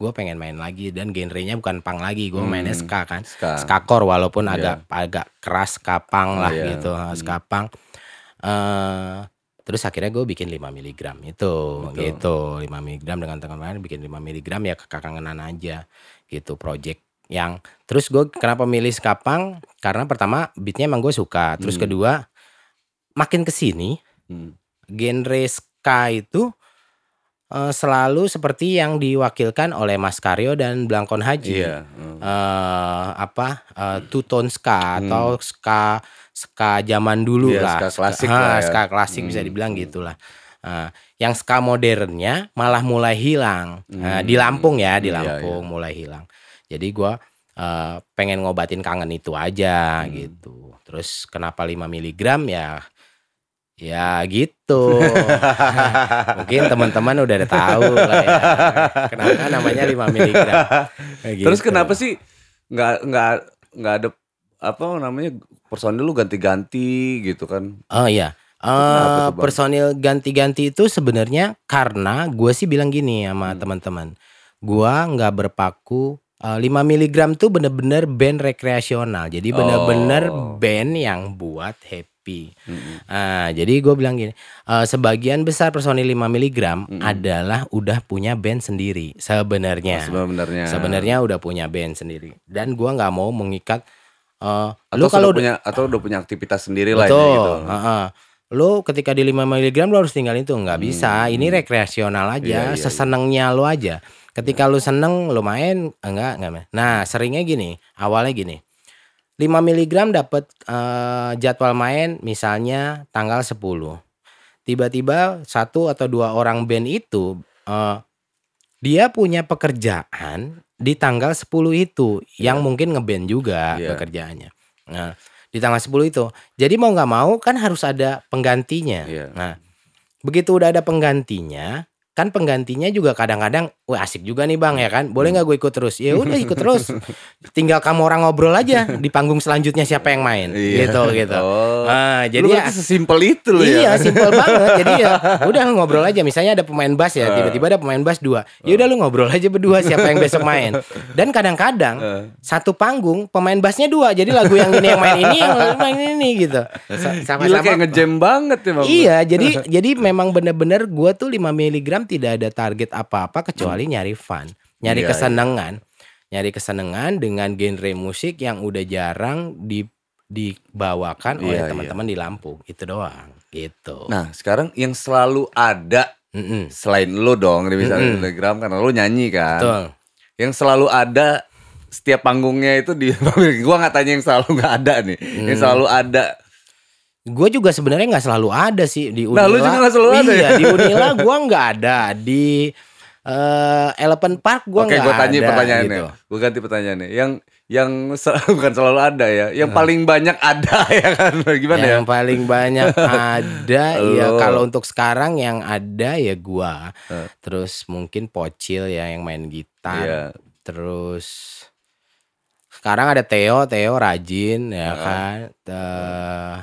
gua pengen main lagi dan genrenya bukan punk lagi, gua mainnya Hmm, ska kan, ska. skakor walaupun Iya. agak agak keras kapang lah Iya, gitu, hmm. ska punk. Eh, terus akhirnya gue bikin 5 miligram itu Betul. gitu 5 miligram dengan teman-teman bikin 5 miligram ya kekangenan aja gitu project yang terus gue kenapa milih skapang karena pertama beatnya emang gue suka terus Hmm. kedua makin ke sini Hmm. genre ska itu eh, selalu seperti yang diwakilkan oleh Mas Karyo dan Blangkon Haji Iya. hmm. eh apa eh, two tone ska atau ska ska zaman dulu Iya, lah ska klasik Ah, lah ya. ska klasik bisa Hmm, dibilang hmm. gitulah Eh, yang ska modernnya malah mulai hilang Eh, di Hmm. Lampung ya di Iya, Lampung mulai hilang jadi gua eh, pengen ngobatin kangen itu aja Hmm. gitu terus kenapa 5 miligram ya ya gitu mungkin teman-teman udah ada tahu lah ya kenapa namanya 5 miligram Kayak Terus gitu. kenapa sih nggak nggak nggak ada apa namanya personil lu ganti-ganti gitu kan? Oh iya. Eh Bang? personil ganti-ganti itu sebenarnya karena gue sih bilang gini sama Hmm. teman-teman. Gua nggak berpaku eh, 5 miligram tuh bener-bener band rekreasional. Jadi bener-bener Oh. band yang buat happy. Mm-mm. Ah, jadi gue bilang gini, eh, sebagian besar personil 5 miligram Mm-mm. adalah udah punya band sendiri sebenarnya. Sebenarnya. Sebenarnya udah punya band sendiri. Dan gua nggak mau mengikat eh, Atau lu kalau punya atau udah punya aktivitas sendiri lah gitu. heeh. Lo ketika di 5 mg lo harus tinggal itu nggak bisa. Hmm. Ini rekreasional aja, Iya, iya, sesenengnya lo aja. Ketika lo seneng lo main enggak enggak. main. Nah, seringnya gini, awalnya gini. 5 mg dapat eh, jadwal main misalnya tanggal 10. Tiba-tiba satu atau dua orang band itu eh, dia punya pekerjaan di tanggal 10 itu yang Iya. mungkin ngeband juga Iya. pekerjaannya. Nah, di tanggal 10 itu. Jadi mau nggak mau kan harus ada penggantinya. Iya. Nah, begitu udah ada penggantinya, kan penggantinya juga kadang-kadang, wah asik juga nih bang ya kan, boleh nggak gue ikut terus? Ya udah ikut terus. Tinggal kamu orang ngobrol aja di panggung selanjutnya siapa yang main, Iya. gitu gitu. Oh. Nah, Jadi jadi ya sesimpel itu loh Iya ya. simpel banget Jadi ya udah ngobrol aja Misalnya ada pemain bass ya Eh. Tiba-tiba ada pemain bass dua Ya udah lu ngobrol aja berdua Siapa yang besok main Dan kadang-kadang Eh. Satu panggung Pemain bassnya dua Jadi lagu yang ini yang main ini Yang main ini gitu Sa- Gila Sama-sama kayak ngejam banget ya Bang. Iya jadi jadi memang bener-bener Gue tuh 5 miligram Tidak ada target apa-apa Kecuali nyari fun nyari Iya, kesenangan, nyari kesenangan dengan genre musik yang udah jarang di dibawakan oleh Iya, teman-teman di Lampung, itu doang, gitu. Nah, sekarang yang selalu ada Mm-mm, selain lu dong di misalnya Mm-mm. Telegram karena lu nyanyi kan. betul. Yang selalu ada setiap panggungnya itu di gua nggak tanya yang selalu nggak ada nih. Hmm. Yang selalu ada. Gue juga sebenarnya nggak selalu ada sih di Unila. Nah, lu juga nggak selalu ada iya, ya? di Unila gue nggak ada. Di eh, Elephant Park gue Oke, gua tanya ada. pertanyaannya. gitu. Gua ganti pertanyaannya. Yang yang sel- bukan selalu ada ya. Yang Hmm. paling banyak ada ya kan. Gimana ya? yang paling banyak ada ya kalau untuk sekarang yang ada ya gua. Eh. Terus mungkin Pocil ya yang main gitar. Iya. Terus sekarang ada Theo, Theo rajin ya Ah. kan. Eh,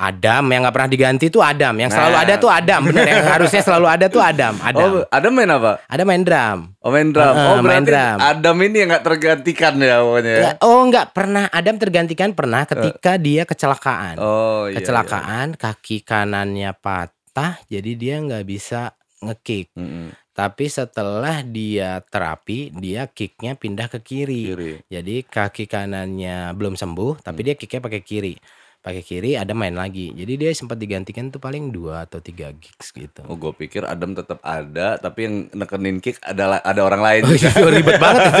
Adam yang nggak pernah diganti tuh Adam. Yang selalu Nah. ada tuh Adam. Bener yang harusnya selalu ada tuh Adam. Adam. Oh, ada main apa? Ada main drum. Oh main drum. Heeh, oh main drum. Adam ini yang nggak tergantikan ya pokoknya. ya? Nggak- oh enggak pernah Adam tergantikan pernah ketika dia kecelakaan. Oh iya. kecelakaan kaki kanannya patah jadi dia nggak bisa ngekick. iya. Mm-mm. Tapi setelah dia terapi dia kicknya pindah ke kiri. Kiri. Jadi kaki kanannya belum sembuh tapi dia kicknya pakai kiri. Pakai kiri ada main lagi. Jadi dia sempat digantikan tuh paling dua atau tiga gigs gitu. Oh gue pikir Adam tetap ada tapi yang nekenin kick ada ada orang lain. Oh, itu ribet banget itu.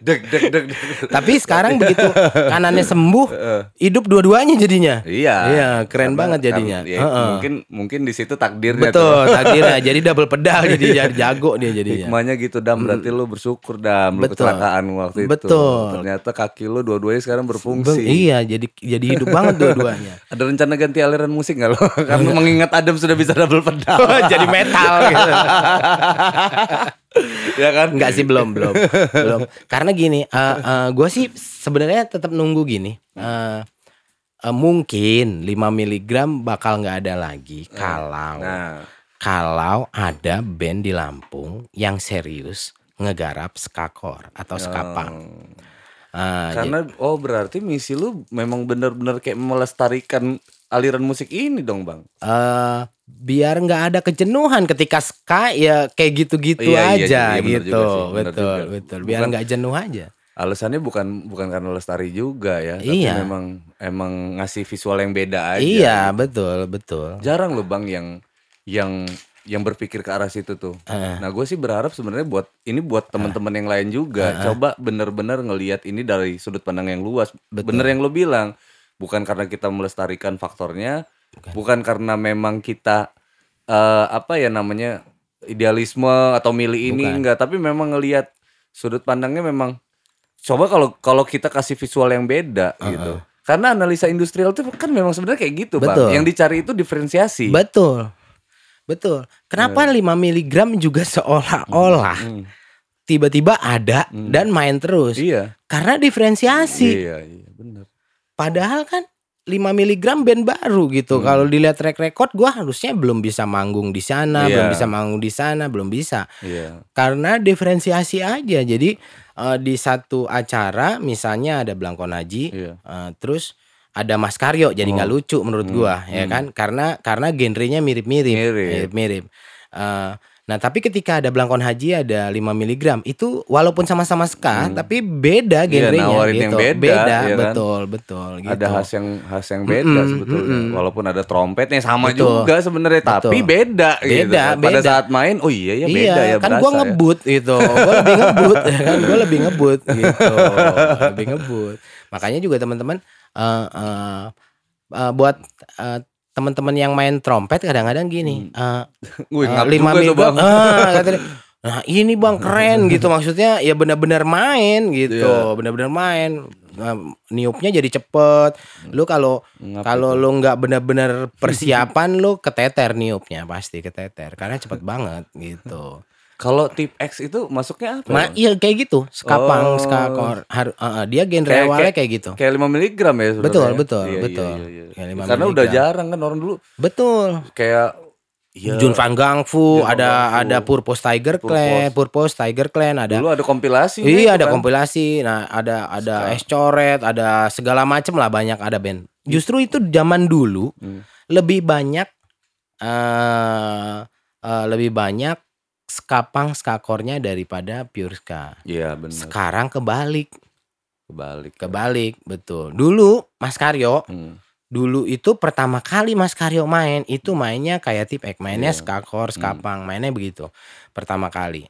deg deg deg. deg. Tapi sekarang begitu kanannya sembuh, hidup dua-duanya jadinya. Iya. Iya, keren Karena- banget jadinya. kan, ya, Heeh. mungkin mungkin di situ takdirnya Betul, takdirnya. Jadi double pedal jadi jago dia tuh. jadinya. Hikmahnya gitu Dam berarti lu bersyukur Dam lu Betul. kecelakaan waktu itu. Betul. Ternyata kaki lu dua-duanya sekarang Bang, berfungsi. iya, jadi jadi hidup banget dua-duanya. Ada rencana ganti aliran musik nggak lo? Karena mengingat Adam sudah bisa double pedal. jadi metal gitu. ya kan? Enggak sih belum, belum. Belum. Karena gini, gue sih sebenarnya tetap nunggu gini. Eh, eh, mungkin 5 mg bakal nggak ada lagi kalau Nah, kalau ada band di Lampung yang serius ngegarap skakor atau skapang. Ah, karena oh berarti misi lu memang benar-benar kayak melestarikan aliran musik ini dong, Bang. eh biar nggak ada kejenuhan ketika ska ya kayak gitu-gitu Iya, iya, aja iya, bener gitu sih, betul juga. betul biar nggak jenuh aja Alasannya bukan bukan karena lestari juga ya, Iya. tapi memang emang ngasih visual yang beda aja. iya betul betul Jarang loh Bang yang yang yang berpikir ke arah situ tuh. Heeh. Nah, gue sih berharap sebenarnya buat ini buat teman-teman yang lain juga. Coba bener-bener ngelihat ini dari sudut pandang yang luas. Betul. Bener yang lo bilang, bukan karena kita melestarikan faktornya, bukan, karena memang kita eh, apa ya namanya idealisme atau milih ini Bukan. enggak, tapi memang ngelihat sudut pandangnya memang coba kalau kalau kita kasih visual yang beda gitu. Karena analisa industrial itu kan memang sebenarnya kayak gitu, Betul. Bang. Yang dicari itu diferensiasi. betul betul kenapa 5 mg juga seolah-olah Hmm. tiba-tiba ada dan main terus Iya. karena diferensiasi Iya, iya, benar. padahal kan 5 mg band baru gitu. Hmm. Kalau dilihat track record gua harusnya belum bisa manggung di sana, Iya. belum bisa manggung di sana, belum bisa. Iya. karena diferensiasi aja jadi eh, di satu acara misalnya ada Blangkon Haji Iya. eh, terus ada Mas Karyo jadi nggak Oh. lucu menurut Hmm, gua ya kan karena karena genrenya mirip-mirip Mirip. mirip-mirip Eh, nah tapi ketika ada Blangkon Haji ada 5 mg itu walaupun sama-sama ska tapi beda Hmm. Iya, genrenya nawarin gitu yang beda, ya kan? betul betul gitu Ada khas yang khas yang beda Mm-mm, sebetulnya. mm-mm. Walaupun ada trompetnya sama Betul. juga sebenarnya, tapi Betul. beda, gitu. Beda, Pada beda. saat main, oh iya ya beda iya, ya kan berasa gua ya. ngebut gitu. Gua lebih ngebut ya kan, gua lebih ngebut gitu. lebih ngebut. Makanya juga teman-teman eh eh, eh, buat eh, teman-teman yang main trompet kadang-kadang gini, eh, ngap lima minggu, dia, nah ini bang keren gitu maksudnya ya benar-benar main gitu, Iya. benar-benar main. Nah, niupnya jadi cepet. Lu kalau kalau lu nggak benar-benar persiapan lu keteter niupnya pasti keteter karena cepet banget gitu. Kalau tip X itu masuknya apa? Ma, iya kayak gitu. Skapang, Oh. skakor. Har, uh, uh, dia genre Kayak- awalnya kayak- kayak gitu. Kayak 5 mg ya sebenarnya. Betul, betul, Iya, iya, betul. iya, iya. Kayak 5 Karena udah miligram. jarang kan orang dulu Betul. kayak iya, Jun Van Gang Fu, Jun Van ada Gang Fu. ada Purpose Tiger Clan, Purpose Tiger Clan ada. dulu ada kompilasi Iya, ada kompilasi. Nah, ada ada es coret, ada segala macem lah banyak ada band. Justru itu zaman dulu Hmm. lebih banyak eh eh, lebih banyak skapang skakornya daripada pure ska. Iya benar. Sekarang kebalik, Kebalik. kebalik, betul. Dulu Mas Karyo, Hmm. dulu itu pertama kali Mas Karyo main itu mainnya kayak tip X, mainnya Iya. skakor, skapang, mainnya begitu. Pertama kali.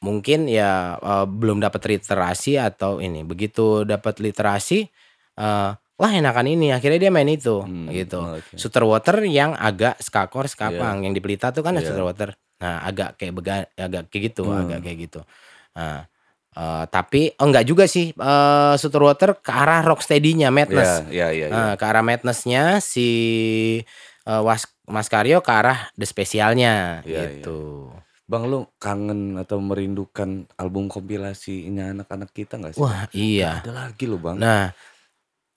Mungkin ya eh, belum dapat literasi atau ini. Begitu dapat literasi eh wah enakan ini akhirnya dia main itu Hmm, gitu. oke. Shooter water yang agak skakor, skapang. Yang di Pelita tuh kan Iya. shooter water. Nah, agak kayak bega, agak kayak gitu, Hmm. agak kayak gitu. Nah, eh, tapi oh enggak juga sih eh shooter water ke arah rocksteady-nya, madness. Iya, iya, iya. iya. Nah, ke arah madness-nya si eh, Was Mas Karyo ke arah the spesialnya Iya, gitu. Bang lu kangen atau merindukan album kompilasinya anak-anak kita nggak sih? Wah, iya. Ada lagi loh bang. Nah,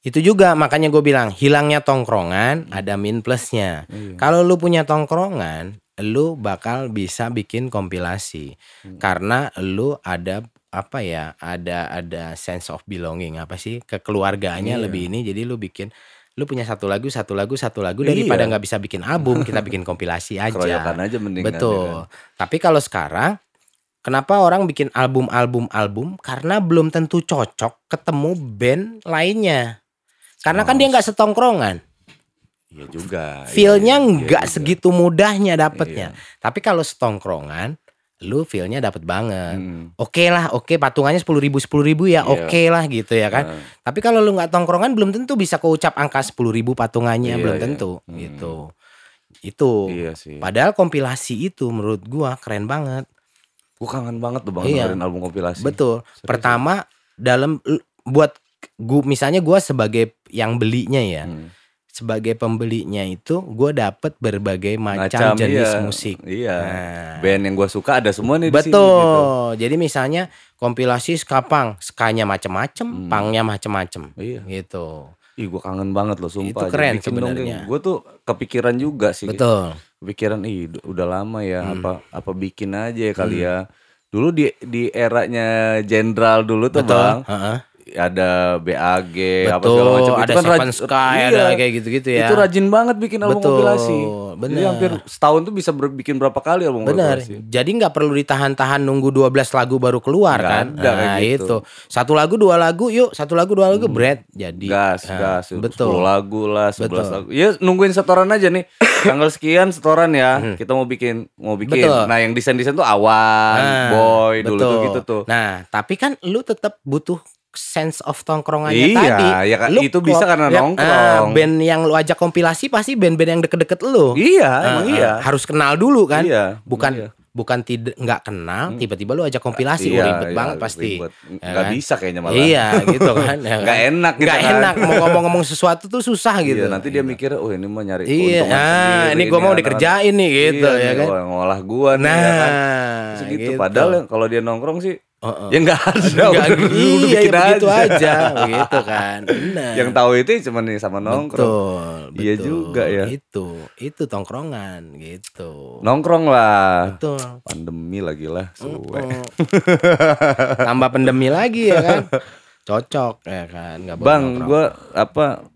itu juga makanya gue bilang hilangnya tongkrongan ada min plusnya. Iya. Kalau lu punya tongkrongan, lu bakal bisa bikin kompilasi Hmm. karena lu ada apa ya ada ada sense of belonging apa sih kekeluargaannya Iya. lebih ini jadi lu bikin lu punya satu lagu satu lagu satu lagu daripada Iya. nggak bisa bikin album kita bikin kompilasi aja Keroyokan aja mendingan. betul ya kan? tapi kalau sekarang kenapa orang bikin album-album album karena belum tentu cocok ketemu band lainnya karena kan Oh, dia nggak setongkrongan Iya juga. feelnya Iya, iya, nggak iya juga. segitu mudahnya dapetnya Iya. tapi kalau setongkrongan lu feelnya dapet banget Hmm. oke lah oke patungannya sepuluh ribu sepuluh ribu ya Iya. oke lah gitu ya kan Nah, tapi kalau lu nggak tongkrongan belum tentu bisa keucap angka sepuluh ribu patungannya Iya, belum iya. tentu Hmm. gitu itu Iya sih. padahal kompilasi itu menurut gua keren banget Gue kangen banget tuh bang Iya. dengerin album kompilasi. betul Serius. pertama dalam buat gua misalnya gua sebagai yang belinya ya Hmm. Sebagai pembelinya itu gua dapet berbagai macam, jenis iya. musik Iya. Nah. Band yang gue suka ada semua nih di sini, Betul. gitu. Jadi misalnya kompilasi skapang, skanya macem-macem, Hmm. pangnya macem-macem. Iya. Gitu. Ih gue kangen banget loh sumpah. Itu keren sebenarnya. Gue tuh kepikiran juga sih. Betul. Kepikiran ih udah lama ya Hmm. apa apa bikin aja ya kali ya. Dulu di di eranya Jenderal dulu tuh Betul. bang Heeh. Ada BAG apa Betul. segala macam Ada itu kan Seven Sky, iya, ada kayak gitu-gitu ya. Itu rajin banget bikin album Betul, kompilasi. bener. Jadi hampir setahun tuh bisa ber- bikin berapa kali album Benar. kompilasi. Jadi nggak perlu ditahan-tahan nunggu 12 lagu baru keluar Nggak kan. ada kayak nah, gitu. itu. Satu lagu, dua lagu, yuk. Satu lagu, dua lagu, bread. Jadi Gas, Nah, gas. Betul. 10 lagu lah, 11 Betul. lagu. Ya nungguin setoran aja nih. Tanggal sekian setoran ya. Kita mau bikin mau bikin. Hmm. Betul. Nah, yang desain-desain tuh Awan, Nah, Boy dulu tuh betul. gitu tuh. Nah, tapi kan lu tetap butuh sense of tongkrongannya Iya, tadi. ya kan, Lu itu bisa karena ya, nongkrong. ah, band yang lu ajak kompilasi pasti band-band yang deket-deket lu. Iya, Ah, emang ah, iya. Harus kenal dulu kan. Iya, bukan iya. bukan tidak nggak kenal, tiba-tiba lu ajak kompilasi, Iya, oh, ribet iya, banget pasti. ribet. Ya Nggak kan? bisa kayaknya malah. Iya, gitu kan. ya Nggak kan? enak gitu Nggak kan. enak mau ngomong-ngomong sesuatu tuh susah gitu. Iya, nanti dia mikir, oh ini mau nyari Iya, keuntungan ah, sendiri, ini gua mau anak-anak." dikerjain nih gitu Iya ya kan. wah, ngolah gua nih Nah, ya kan. Segitu. gitu. Padahal kalau dia nongkrong sih Heeh. ya nggak ada. Nggak, udah, udah iya, bikin begitu aja. aja, begitu kan. Benar. Yang tahu itu cuma nih sama nongkrong. Betul, Iya betul. juga ya. Itu, itu tongkrongan gitu. Nongkrong lah. Betul. Pandemi lagi lah. Mm. Tambah pandemi lagi ya kan. Cocok ya kan, boleh Bang, gua apa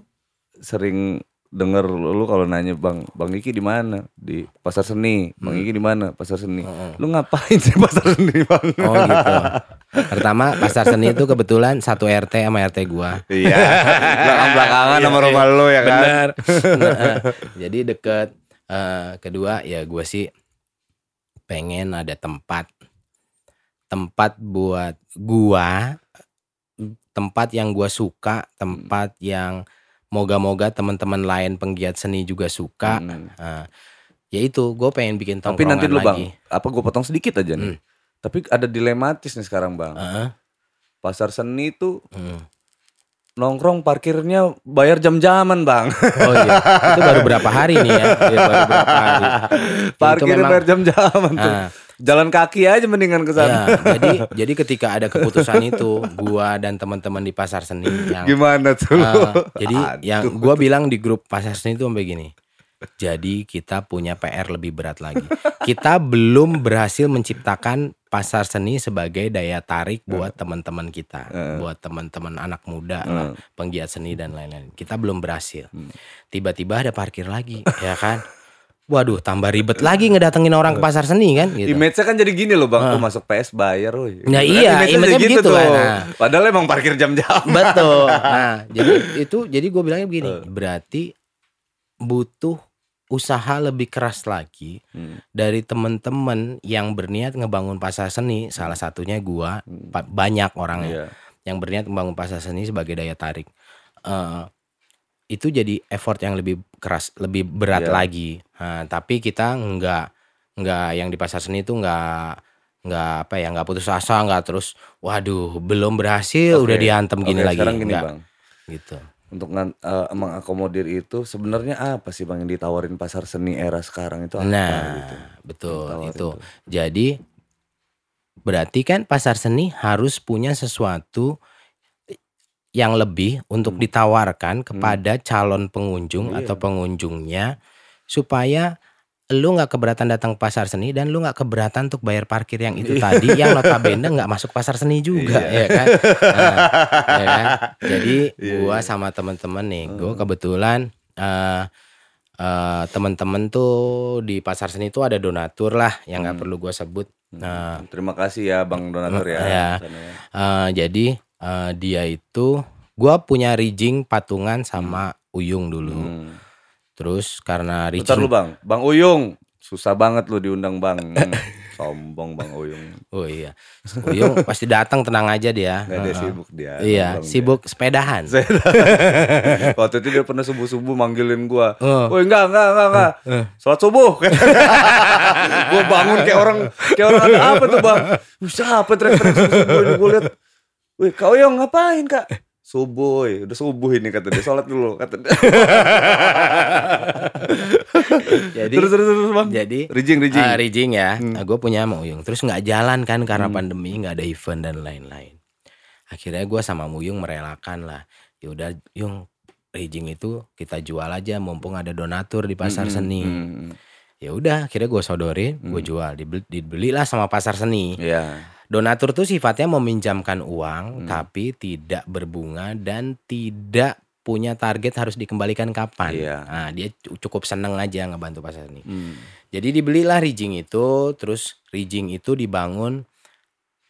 sering denger lu kalau nanya Bang, Bang Iki di mana? Di Pasar Seni. Bang Hmm. Iki di mana? Pasar Seni. Lu ngapain sih Pasar Seni, Bang? Oh gitu. Pertama pasar seni itu kebetulan satu RT sama RT gua. Iya. Belakang-belakangan Iya, sama iya. rumah lu ya kan. Bener. Nah, jadi deket. Eh, kedua ya gua sih pengen ada tempat tempat buat gua tempat yang gua suka tempat yang moga-moga teman-teman lain penggiat seni juga suka Hmm. Nah, ya itu gue pengen bikin Tapi tongkrongan nanti dulu lagi Bang, apa gue potong sedikit aja nih. Hmm. Tapi ada dilematis nih sekarang Bang. Heeh. Pasar seni tuh Hmm. nongkrong parkirnya bayar jam-jaman Bang. Oh iya, itu baru berapa hari nih ya? Iya, baru berapa hari. Itu Parkirnya memang- bayar jam-jaman tuh. Nah, Jalan kaki aja mendingan ke sana. ya, jadi jadi ketika ada keputusan itu, gua dan teman-teman di pasar seni yang Gimana tuh? eh, jadi Aduh. yang gua bilang di grup pasar seni itu sampai gini. Jadi kita punya PR lebih berat lagi. Kita belum berhasil menciptakan pasar seni sebagai daya tarik buat teman-teman kita, Eh. buat teman-teman anak muda, lah, Eh. penggiat seni dan lain-lain. Kita belum berhasil. Hmm. Tiba-tiba ada parkir lagi, ya kan? Waduh tambah ribet lagi ngedatengin orang ke pasar seni kan gitu. Image-nya kan jadi gini loh bang, oh, masuk PS bayar. Nah, Kan iya, image-nya image-nya jadi begitu tuh. kan, nah. Padahal emang parkir jam-jam. Betul. Nah, jadi itu jadi gue bilangnya begini, berarti butuh usaha lebih keras lagi Hmm. dari temen-temen yang berniat ngebangun pasar seni. Salah satunya gua, pa- banyak orangnya Iya. yang berniat membangun pasar seni sebagai daya tarik. Eh, itu jadi effort yang lebih keras, lebih berat Iya. lagi. Nah, tapi kita nggak nggak yang di pasar seni itu nggak nggak apa ya nggak putus asa nggak terus waduh belum berhasil Oke. udah diantem gini lagi Sekarang gini Nggak, bang, gitu untuk eh, mengakomodir itu sebenarnya apa sih bang yang ditawarin pasar seni era sekarang itu apa nah gitu? betul itu tuh. jadi berarti kan pasar seni harus punya sesuatu yang lebih untuk Hmm. ditawarkan kepada calon pengunjung Iya. atau pengunjungnya supaya lu nggak keberatan datang ke pasar seni dan lu nggak keberatan untuk bayar parkir yang itu tadi yang notabene nggak masuk pasar seni juga Iya. ya kan Nah, ya kan? jadi Iya, gua iya. sama temen-temen nih gua kebetulan eh eh, temen-temen tuh di pasar seni itu ada donatur lah yang nggak Hmm. perlu gua sebut nah Terima kasih ya bang donatur ya. Ya. Eh, jadi eh, dia itu gua punya rijing patungan sama Uyung dulu. Hmm. Terus karena Bentar rijing lu bang, bang Uyung, susah banget lu diundang bang. Sombong bang Uyung, Oh iya. Uyung pasti datang tenang aja dia. nggak ada Heeh. sibuk dia. Iya, nongkrong dia. sibuk sepedahan. Waktu itu dia pernah subuh subuh manggilin gua. Oh. Woi enggak enggak enggak enggak. Sholat subuh. gua bangun kayak orang kayak orang ada apa tuh bang? Siapa teriak-teriak subuh subuh ini gua lihat. Wih kau yang ngapain kak? Subuh, woy. udah subuh ini kata dia. Sholat dulu kata dia. jadi terus terus terus bang. jadi Rijing rijing. Ah, rijing ya. Hmm. gue punya sama Uyung. Terus nggak jalan kan karena pandemi, nggak ada event dan lain-lain. Akhirnya gue sama Muyung merelakan lah. Ya udah, Yung, rijing itu kita jual aja mumpung ada donatur di pasar Hmm, seni. hmm, hmm. Ya udah, akhirnya gue sodorin, gue jual, dibeli, dibelilah sama pasar seni. Iya. Donatur tuh sifatnya meminjamkan uang, Hmm. tapi tidak berbunga dan tidak punya target harus dikembalikan kapan. Iya. Nah, dia cu- cukup seneng aja ngebantu pasar seni. Hmm. Jadi dibelilah rijing itu, terus rijing itu dibangun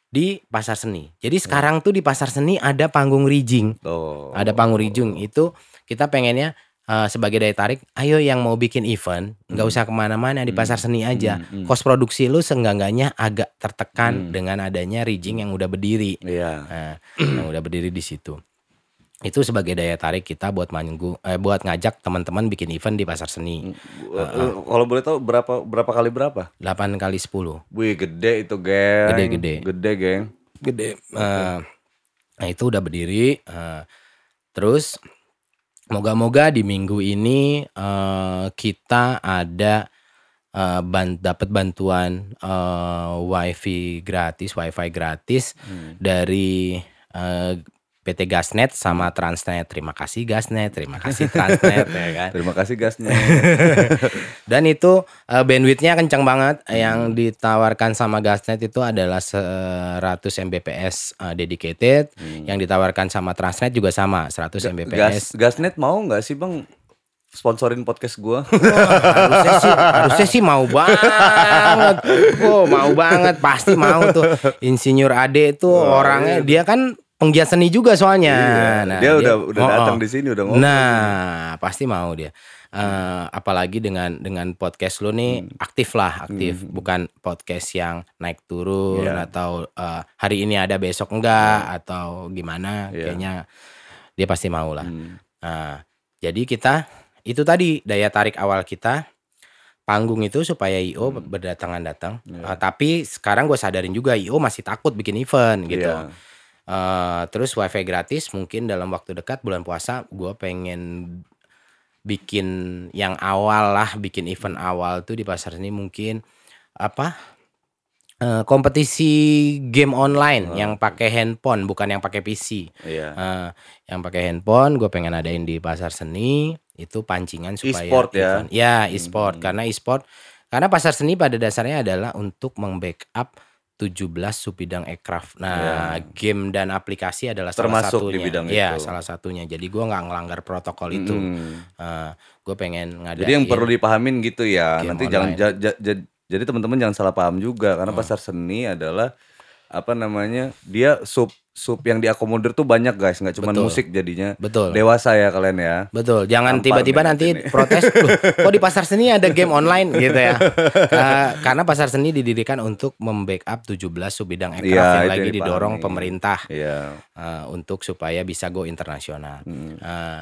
di pasar seni. Jadi Iya. sekarang tuh di pasar seni ada panggung rijing, Oh. ada panggung rijing itu kita pengennya eh, sebagai daya tarik, ayo yang mau bikin event nggak usah ke mana-mana di pasar seni aja. Hmm, hmm. Kos produksi lu seenggaknya agak tertekan Hmm. dengan adanya rijing yang udah berdiri, Iya. nah, yang udah berdiri di situ. Itu sebagai daya tarik kita buat manggung, eh, buat ngajak teman-teman bikin event di pasar seni. Eh, eh, Kalau boleh tahu berapa berapa kali berapa? 8 kali 10 Wih gede itu geng. Gede-gede. Gede geng. gede. Eh, nah itu udah berdiri. eh, terus moga-moga di minggu ini eh, kita ada eh, ban dapat bantuan eh, wifi gratis, wifi gratis Hmm. dari eh, PT Gasnet sama Transnet. Terima kasih Gasnet, terima kasih Transnet ya kan. Terima kasih gasnya. Dan itu eh, bandwidthnya kencang banget. Hmm. Yang ditawarkan sama Gasnet itu adalah 100 Mbps eh, dedicated. Hmm. Yang ditawarkan sama Transnet juga sama 100 Gas, Mbps. gasnet mau nggak sih bang sponsorin podcast gua? harusnya sih harusnya sih mau banget. Oh, mau banget pasti mau tuh. Insinyur Ade itu Oh, orangnya iya. dia kan penggiat seni juga soalnya. Iya, Nah, dia udah udah oh, datang oh. di sini udah ngomong. Nah, pasti mau dia. Eh, apalagi dengan dengan podcast lu nih Hmm. aktif lah, aktif. Bukan podcast yang naik turun Iya. atau eh, hari ini ada besok enggak atau gimana. Iya. Kayaknya dia pasti mau lah. Hmm. Nah, jadi kita itu tadi daya tarik awal kita panggung itu supaya IO berdatangan datang. Iya. Eh, tapi sekarang gue sadarin juga IO masih takut bikin event gitu. Iya. Eh, terus wifi gratis mungkin dalam waktu dekat bulan puasa gue pengen bikin yang awal lah bikin event awal tuh di pasar seni mungkin apa eh, kompetisi game online Oh. yang pakai handphone bukan yang pakai PC Iya. Eh, yang pakai handphone gue pengen adain di pasar seni itu pancingan supaya E-sport ya? event- ya e-sport Hmm. karena e-sport karena pasar seni pada dasarnya adalah untuk membackup 17 subbidang aircraft. Nah, game dan aplikasi adalah salah Ya. Termasuk satunya. di bidang Iya, itu. salah satunya. Jadi gua nggak ngelanggar protokol itu. Mm. gue pengen ngadain. Jadi yang perlu dipahamin gitu ya. Nanti jangan online. Hmm. ja- ja- ja- jadi teman-teman jangan salah paham juga karena pasar seni adalah apa namanya? Dia sub sub yang diakomodir tuh banyak guys, nggak cuma musik jadinya. Betul. Dewasa ya kalian ya. Betul, jangan tiba-tiba nanti nih. protes, "Loh, kok di pasar seni ada game online gitu ya. Eh, karena pasar seni didirikan untuk membackup 17 subbidang aircraft Iya, yang lagi didorong pemerintah Iya. eh, untuk supaya bisa go internasional. Hmm. Eh,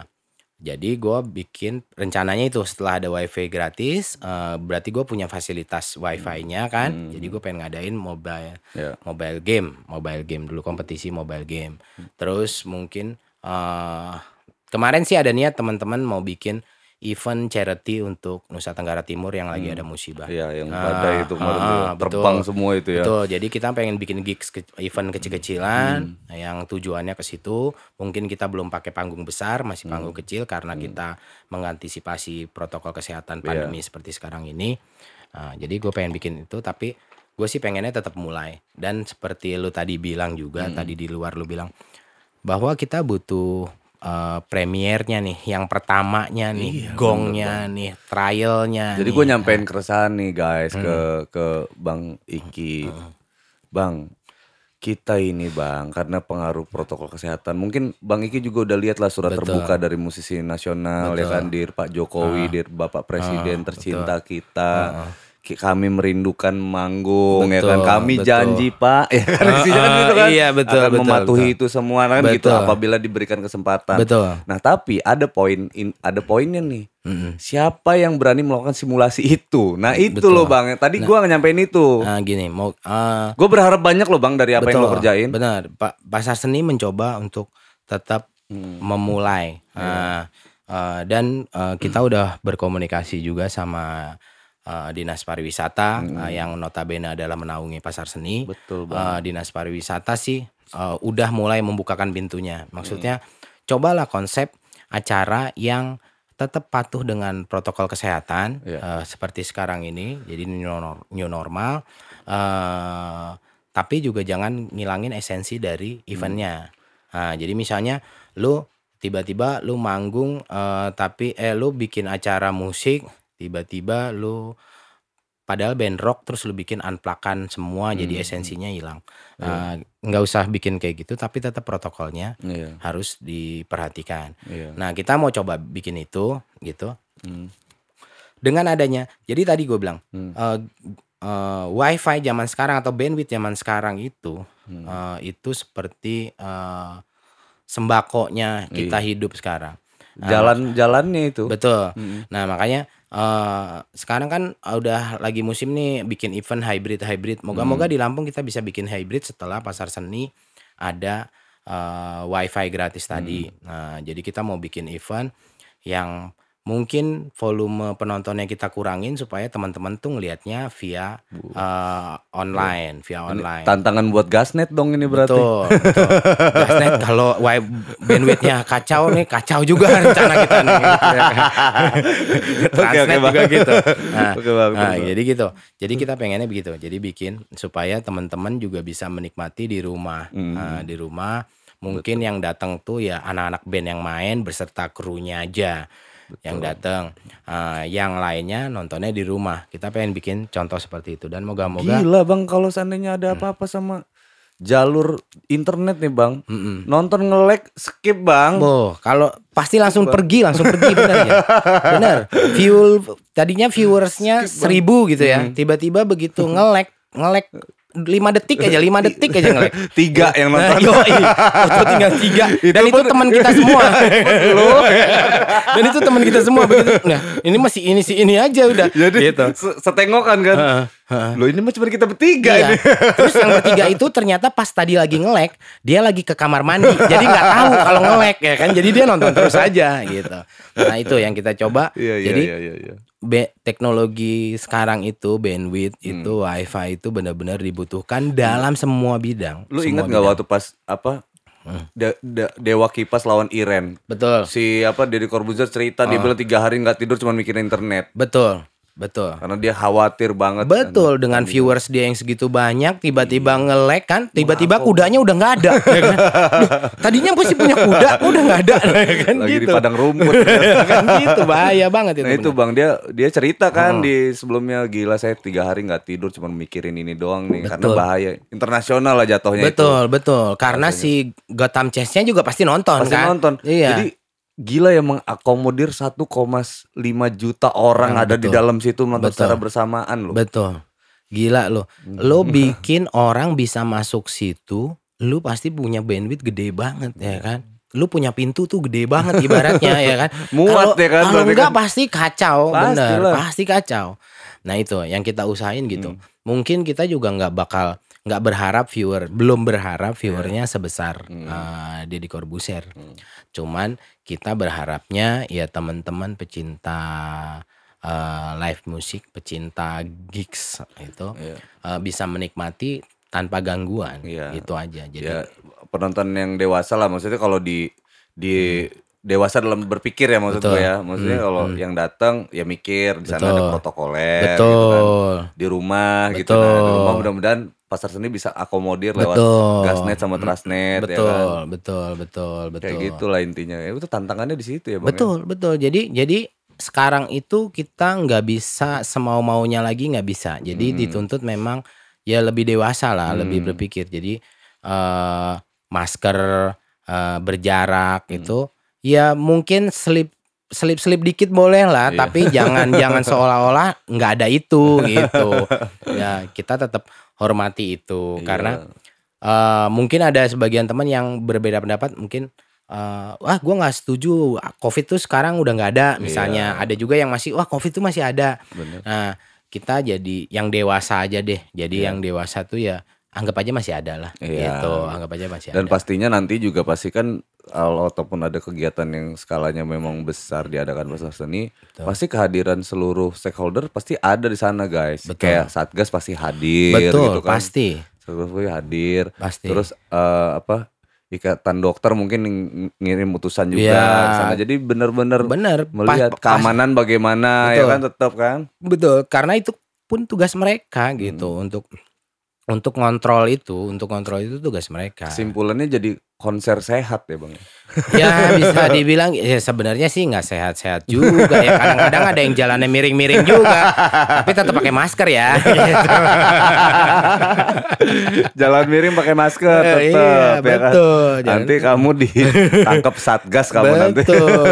jadi gue bikin rencananya itu setelah ada wifi gratis, eh, berarti gue punya fasilitas wifi-nya kan. Jadi gue pengen ngadain mobile Ya. mobile game, mobile game dulu kompetisi mobile game. Terus mungkin eh kemarin sih ada niat teman-teman mau bikin event charity untuk Nusa Tenggara Timur yang lagi ada musibah. Iya, yang Ah, badai itu kemarin tuh, ah, terbang betul. semua itu ya. Betul. Jadi kita pengen bikin gigs ke- event kecil-kecilan Hmm. yang tujuannya ke situ. Mungkin kita belum pakai panggung besar, masih Hmm. panggung kecil karena kita mengantisipasi protokol kesehatan Iya. pandemi seperti sekarang ini. Nah, jadi gue pengen bikin itu tapi gue sih pengennya tetap mulai dan seperti lu tadi bilang juga Hmm. tadi di luar lu bilang bahwa kita butuh eh, premiernya nih, yang pertamanya nih, gongnya nih, trialnya. Jadi nih. gue nyampein keresahan nih guys Hmm. ke ke Bang Iki. Bang, kita ini Bang karena pengaruh protokol kesehatan. Mungkin Bang Iki juga udah lihat lah surat Betul. terbuka dari musisi nasional ya kan dir Pak Jokowi, dir Bapak Presiden Ah, tercinta kita. Kami merindukan manggung ya Betul, kan. Kami betul. janji Pak ya kan Ah, kan ah, gitu kan. iya, betul, Akan betul, mematuhi betul. itu semua kan gitu Betul. apabila diberikan kesempatan. Betul. Nah, tapi ada poin in- ada poinnya nih. Mm-mm. Siapa yang berani melakukan simulasi itu? Nah itu Betul. loh bang. Tadi gua nggak nyampein itu. Nah, gini, mau eh, Gue berharap banyak loh bang dari apa yang lo Betul, kerjain. Benar, Pak Pasar Seni mencoba untuk tetap Hmm. memulai Iya. Nah, eh, dan eh, kita udah berkomunikasi juga sama eh, dinas pariwisata eh, yang notabene adalah menaungi pasar seni. Hmm. Betul. Eh, dinas pariwisata sih eh, udah mulai membukakan pintunya. Maksudnya Hmm. cobalah konsep acara yang tetap patuh dengan protokol kesehatan Iya. eh, seperti sekarang ini. Jadi new, nor- new normal. eh, tapi juga jangan ngilangin esensi dari eventnya. Nah, jadi misalnya lu tiba-tiba lu manggung eh, tapi eh lu bikin acara musik tiba-tiba lu padahal band rock terus lu bikin unplakan semua jadi esensinya hilang. Eh, nggak usah bikin kayak gitu tapi tetap protokolnya Iya. harus diperhatikan. Iya. Nah, kita mau coba bikin itu gitu Hmm. dengan adanya. Jadi tadi gue bilang Hmm. eh, eh, wifi zaman sekarang atau bandwidth zaman sekarang itu Hmm. eh, itu seperti eh, sembakonya kita Iya. hidup sekarang. Jalan-jalannya itu. Betul. Mm. Nah makanya eh sekarang kan udah lagi musim nih bikin event hybrid hybrid. Moga-moga Hmm. di Lampung kita bisa bikin hybrid setelah pasar seni ada eh, wifi gratis tadi. Hmm. Nah jadi kita mau bikin event yang mungkin volume penontonnya kita kurangin supaya teman-teman tuh ngelihatnya via eh, online, via online. Tantangan buat gasnet dong ini berarti. Betul, betul. Gasnet kalau wi- bandwidthnya kacau nih, kacau juga rencana kita nih. Transnet Bang. juga gitu. Nah, Oke, Bang, nah, betul, Bang. jadi gitu. Jadi kita pengennya begitu. Jadi bikin supaya teman-teman juga bisa menikmati di rumah. Hmm. Nah, di rumah mungkin yang datang tuh ya anak-anak band yang main beserta krunya aja yang datang. Ah, yang lainnya nontonnya di rumah. Kita pengen bikin contoh seperti itu dan moga-moga Gila bang kalau seandainya ada apa-apa sama jalur internet nih bang. Mm-mm. Nonton nge-lag skip bang. Oh, kalau pasti langsung pergi, langsung pergi benar ya. Benar. View tadinya viewersnya seribu gitu ya. Tiba-tiba begitu ngelek, ngelek lima detik aja, lima detik aja ngelek. Tiga yang Nah, nonton. yoi. itu tinggal tiga. Dan Itu itu teman kita semua. Dan itu teman kita semua begitu. Nah, ini masih ini sih ini aja udah. Jadi gitu. se- setengokan kan. Loh ini mah cuma kita bertiga Iya. ini. Terus yang bertiga itu ternyata pas tadi lagi ngelek, dia lagi ke kamar mandi. Jadi nggak tahu kalau ngelek ya kan. Jadi dia nonton terus aja gitu. Nah, itu yang kita coba. Iya iya Jadi iya iya. iya. Be- teknologi sekarang itu bandwidth Hmm. itu wifi itu benar-benar dibutuhkan dalam semua bidang. Lu ingat nggak waktu pas apa De- De- Dewa Kipas lawan Iren? Betul. Si apa Deddy Corbuzier cerita dia bilang tiga hari nggak tidur cuma mikirin internet. Betul. Betul. Karena dia khawatir banget. kan. Betul dengan viewers dia yang segitu banyak tiba-tiba nge-lag kan tiba-tiba kudanya udah nggak ada ya kan? Duh, tadinya pasti punya kuda udah nggak ada ya kan Lagi di gitu padang rumput. kan gitu bahaya banget itu Nah itu bang dia dia cerita kan di sebelumnya gila saya tiga hari nggak tidur cuma mikirin ini doang nih karena Betul. bahaya internasional lah jatuhnya itu. betul betul karena si Gotham Chess-nya juga pasti nonton Pasti kan nonton. iya Jadi gila ya mengakomodir 1,5 juta orang Orang, ada di betul. dalam situ nonton secara bersamaan loh. betul gila lo Hmm. lo bikin orang bisa masuk situ lu pasti punya bandwidth gede banget ya kan lu punya pintu tuh gede banget ibaratnya ya kan Muat Kalau- ya kan, kalau enggak kan. pasti kacau bener Pastilah. pasti kacau nah itu yang kita usahain gitu Hmm. mungkin kita juga nggak bakal nggak berharap viewer belum berharap Iya. viewernya sebesar Hmm. eh, Deddy Corbuzier cuman kita berharapnya ya teman-teman pecinta eh, live musik pecinta gigs itu Iya. eh, bisa menikmati tanpa gangguan Iya. itu aja jadi ya penonton yang dewasa lah maksudnya kalau di di dewasa dalam berpikir ya maksud Betul. gue ya maksudnya Hmm, kalau hmm. yang datang ya mikir di sana Betul. ada protokoler gitu kan. betul di rumah gitu nah di Betul. rumah mudah-mudahan pasar seni bisa akomodir lewat betul gasnet sama trasnet betul ya kan betul betul betul kayak gitulah intinya ya itu tantangannya di situ ya bang ya? Betul, betul. Jadi jadi sekarang itu kita nggak bisa semau maunya lagi nggak bisa. Jadi Hmm. dituntut memang ya lebih dewasa lah, Hmm. lebih berpikir. Jadi eh masker eh, berjarak Hmm. itu ya mungkin selip selip selip dikit boleh lah, Iya. tapi jangan jangan seolah-olah nggak ada itu gitu. Ya kita tetap hormati itu Iya. karena eh mungkin ada sebagian teman yang berbeda pendapat mungkin eh wah gue nggak setuju covid tuh sekarang udah nggak ada misalnya Iya. ada juga yang masih wah covid tuh masih ada bener nah kita jadi yang dewasa aja deh jadi Iya. yang dewasa tuh ya anggap aja masih ada lah Iya. gitu. Anggap aja masih dan ada. pastinya nanti juga pasti kan kalau ataupun ada kegiatan yang skalanya memang besar diadakan pasar seni Betul. pasti kehadiran seluruh stakeholder pasti ada di sana guys. Betul. kayak satgas pasti hadir betul gitu kan. pasti. Satgas pasti hadir. Pasti. Terus eh, apa ikatan dokter mungkin ng- ngirim utusan juga ke sana. Jadi bener-bener bener melihat pas- pas- keamanan bagaimana ya Betul. kan tetap kan? Betul. Karena itu pun tugas mereka gitu. Hmm. untuk untuk ngontrol itu untuk kontrol itu tugas mereka. Kesimpulannya jadi konser sehat ya bang Ya bisa dibilang ya sebenarnya sih nggak sehat-sehat juga ya kadang-kadang ada yang jalannya miring-miring juga tapi tetap pakai masker ya. Gitu. jalan miring pakai masker Eh, tetap iya, ya kan betul. Jalan- nanti kamu ditangkap satgas kamu nanti Betul,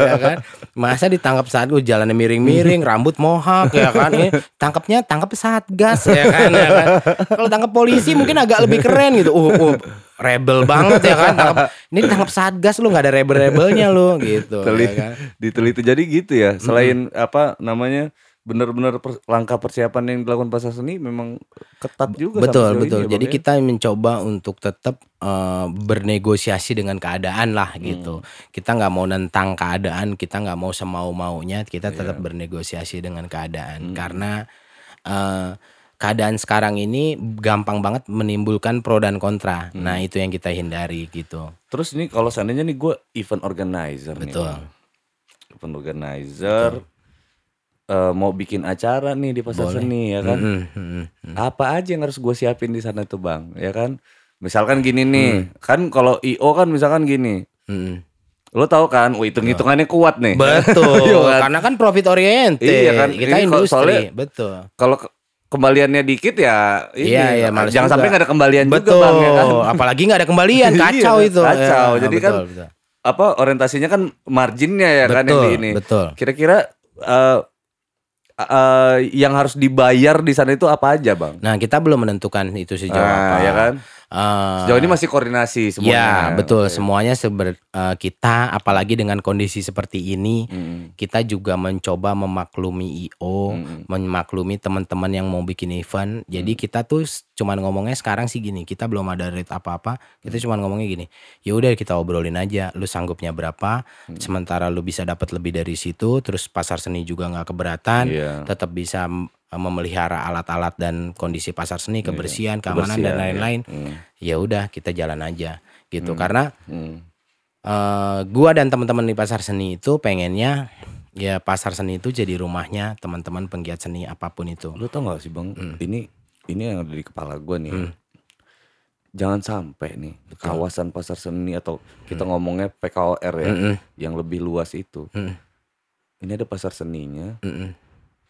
ya kan? Masa ditangkap saat gue jalannya miring-miring, rambut mohak ya kan? Ini tangkapnya tangkap satgas ya kan? Ya kan? Kalau tangkap polisi mungkin agak lebih keren gitu. Uh, uh, rebel banget ya kan? Tangkap, ini tangkap satgas lu nggak ada rebel-rebelnya lu gitu. Teli- ya kan? diteliti jadi gitu ya selain apa namanya benar-benar per- langkah persiapan yang dilakukan pasar seni memang ketat juga Betul betul. ini ya, Jadi ya? kita mencoba untuk tetap eh, bernegosiasi dengan keadaan lah Hmm. gitu. Kita nggak mau nentang keadaan, kita nggak mau semau maunya, kita tetap Iya. bernegosiasi dengan keadaan Hmm. karena eh, keadaan sekarang ini gampang banget menimbulkan pro dan kontra. Hmm. Nah itu yang kita hindari gitu. terus nih kalau seandainya nih gue event organizer nih Betul. Bang. event organizer eh, mau bikin acara nih di pasar Boleh. seni ya kan mm. apa aja yang harus gue siapin di sana tuh bang ya kan misalkan gini nih Hmm. kan kalau io kan misalkan gini Mm-mm. lo tahu kan oh, hitung hitungannya kuat nih Betul. Iya kan? Karena kan profit oriented. Iya kan, Kita ini industri. soalnya- Betul. kalau kembaliannya dikit ya ini Iya, iya, jangan juga. sampai nggak ada kembalian Betul. juga bang ya kan Apalagi nggak ada kembalian, Iya, kacau itu. kacau. Ya, Jadi betul, kan betul. apa orientasinya kan marginnya ya kan yang betul, di ini betul. kira-kira eh, eh, yang harus dibayar di sana itu apa aja bang Nah, kita belum menentukan itu sejauh Ah, apa. ya kan Sejauh ini masih koordinasi semuanya Ya, betul. Oke. Semuanya seber, eh, kita apalagi dengan kondisi seperti ini, Mm, kita juga mencoba memaklumi IO, mm, memaklumi teman-teman yang mau bikin event. Jadi kita tuh cuman ngomongnya sekarang sih gini, kita belum ada rate apa-apa. Kita cuman ngomongnya gini. Ya udah kita obrolin aja, lu sanggupnya berapa? Sementara lu bisa dapat lebih dari situ, terus pasar seni juga nggak keberatan, Iya. tetap bisa memelihara alat-alat dan kondisi pasar seni, kebersihan, keamanan Kebersihan, dan ya. lain-lain. Mm, Ya udah kita jalan aja gitu. Hmm. Karena mm, eh gua dan teman-teman di pasar seni itu pengennya ya pasar seni itu jadi rumahnya teman-teman penggiat seni apa pun itu. Lu tau gak sih bang, Hmm. ini ini yang ada di kepala gue nih. Jangan sampai nih kawasan pasar seni atau kita ngomongnya PKOR ya, Mm-mm. yang lebih luas itu. Mm. Ini ada pasar seninya, Mm-mm.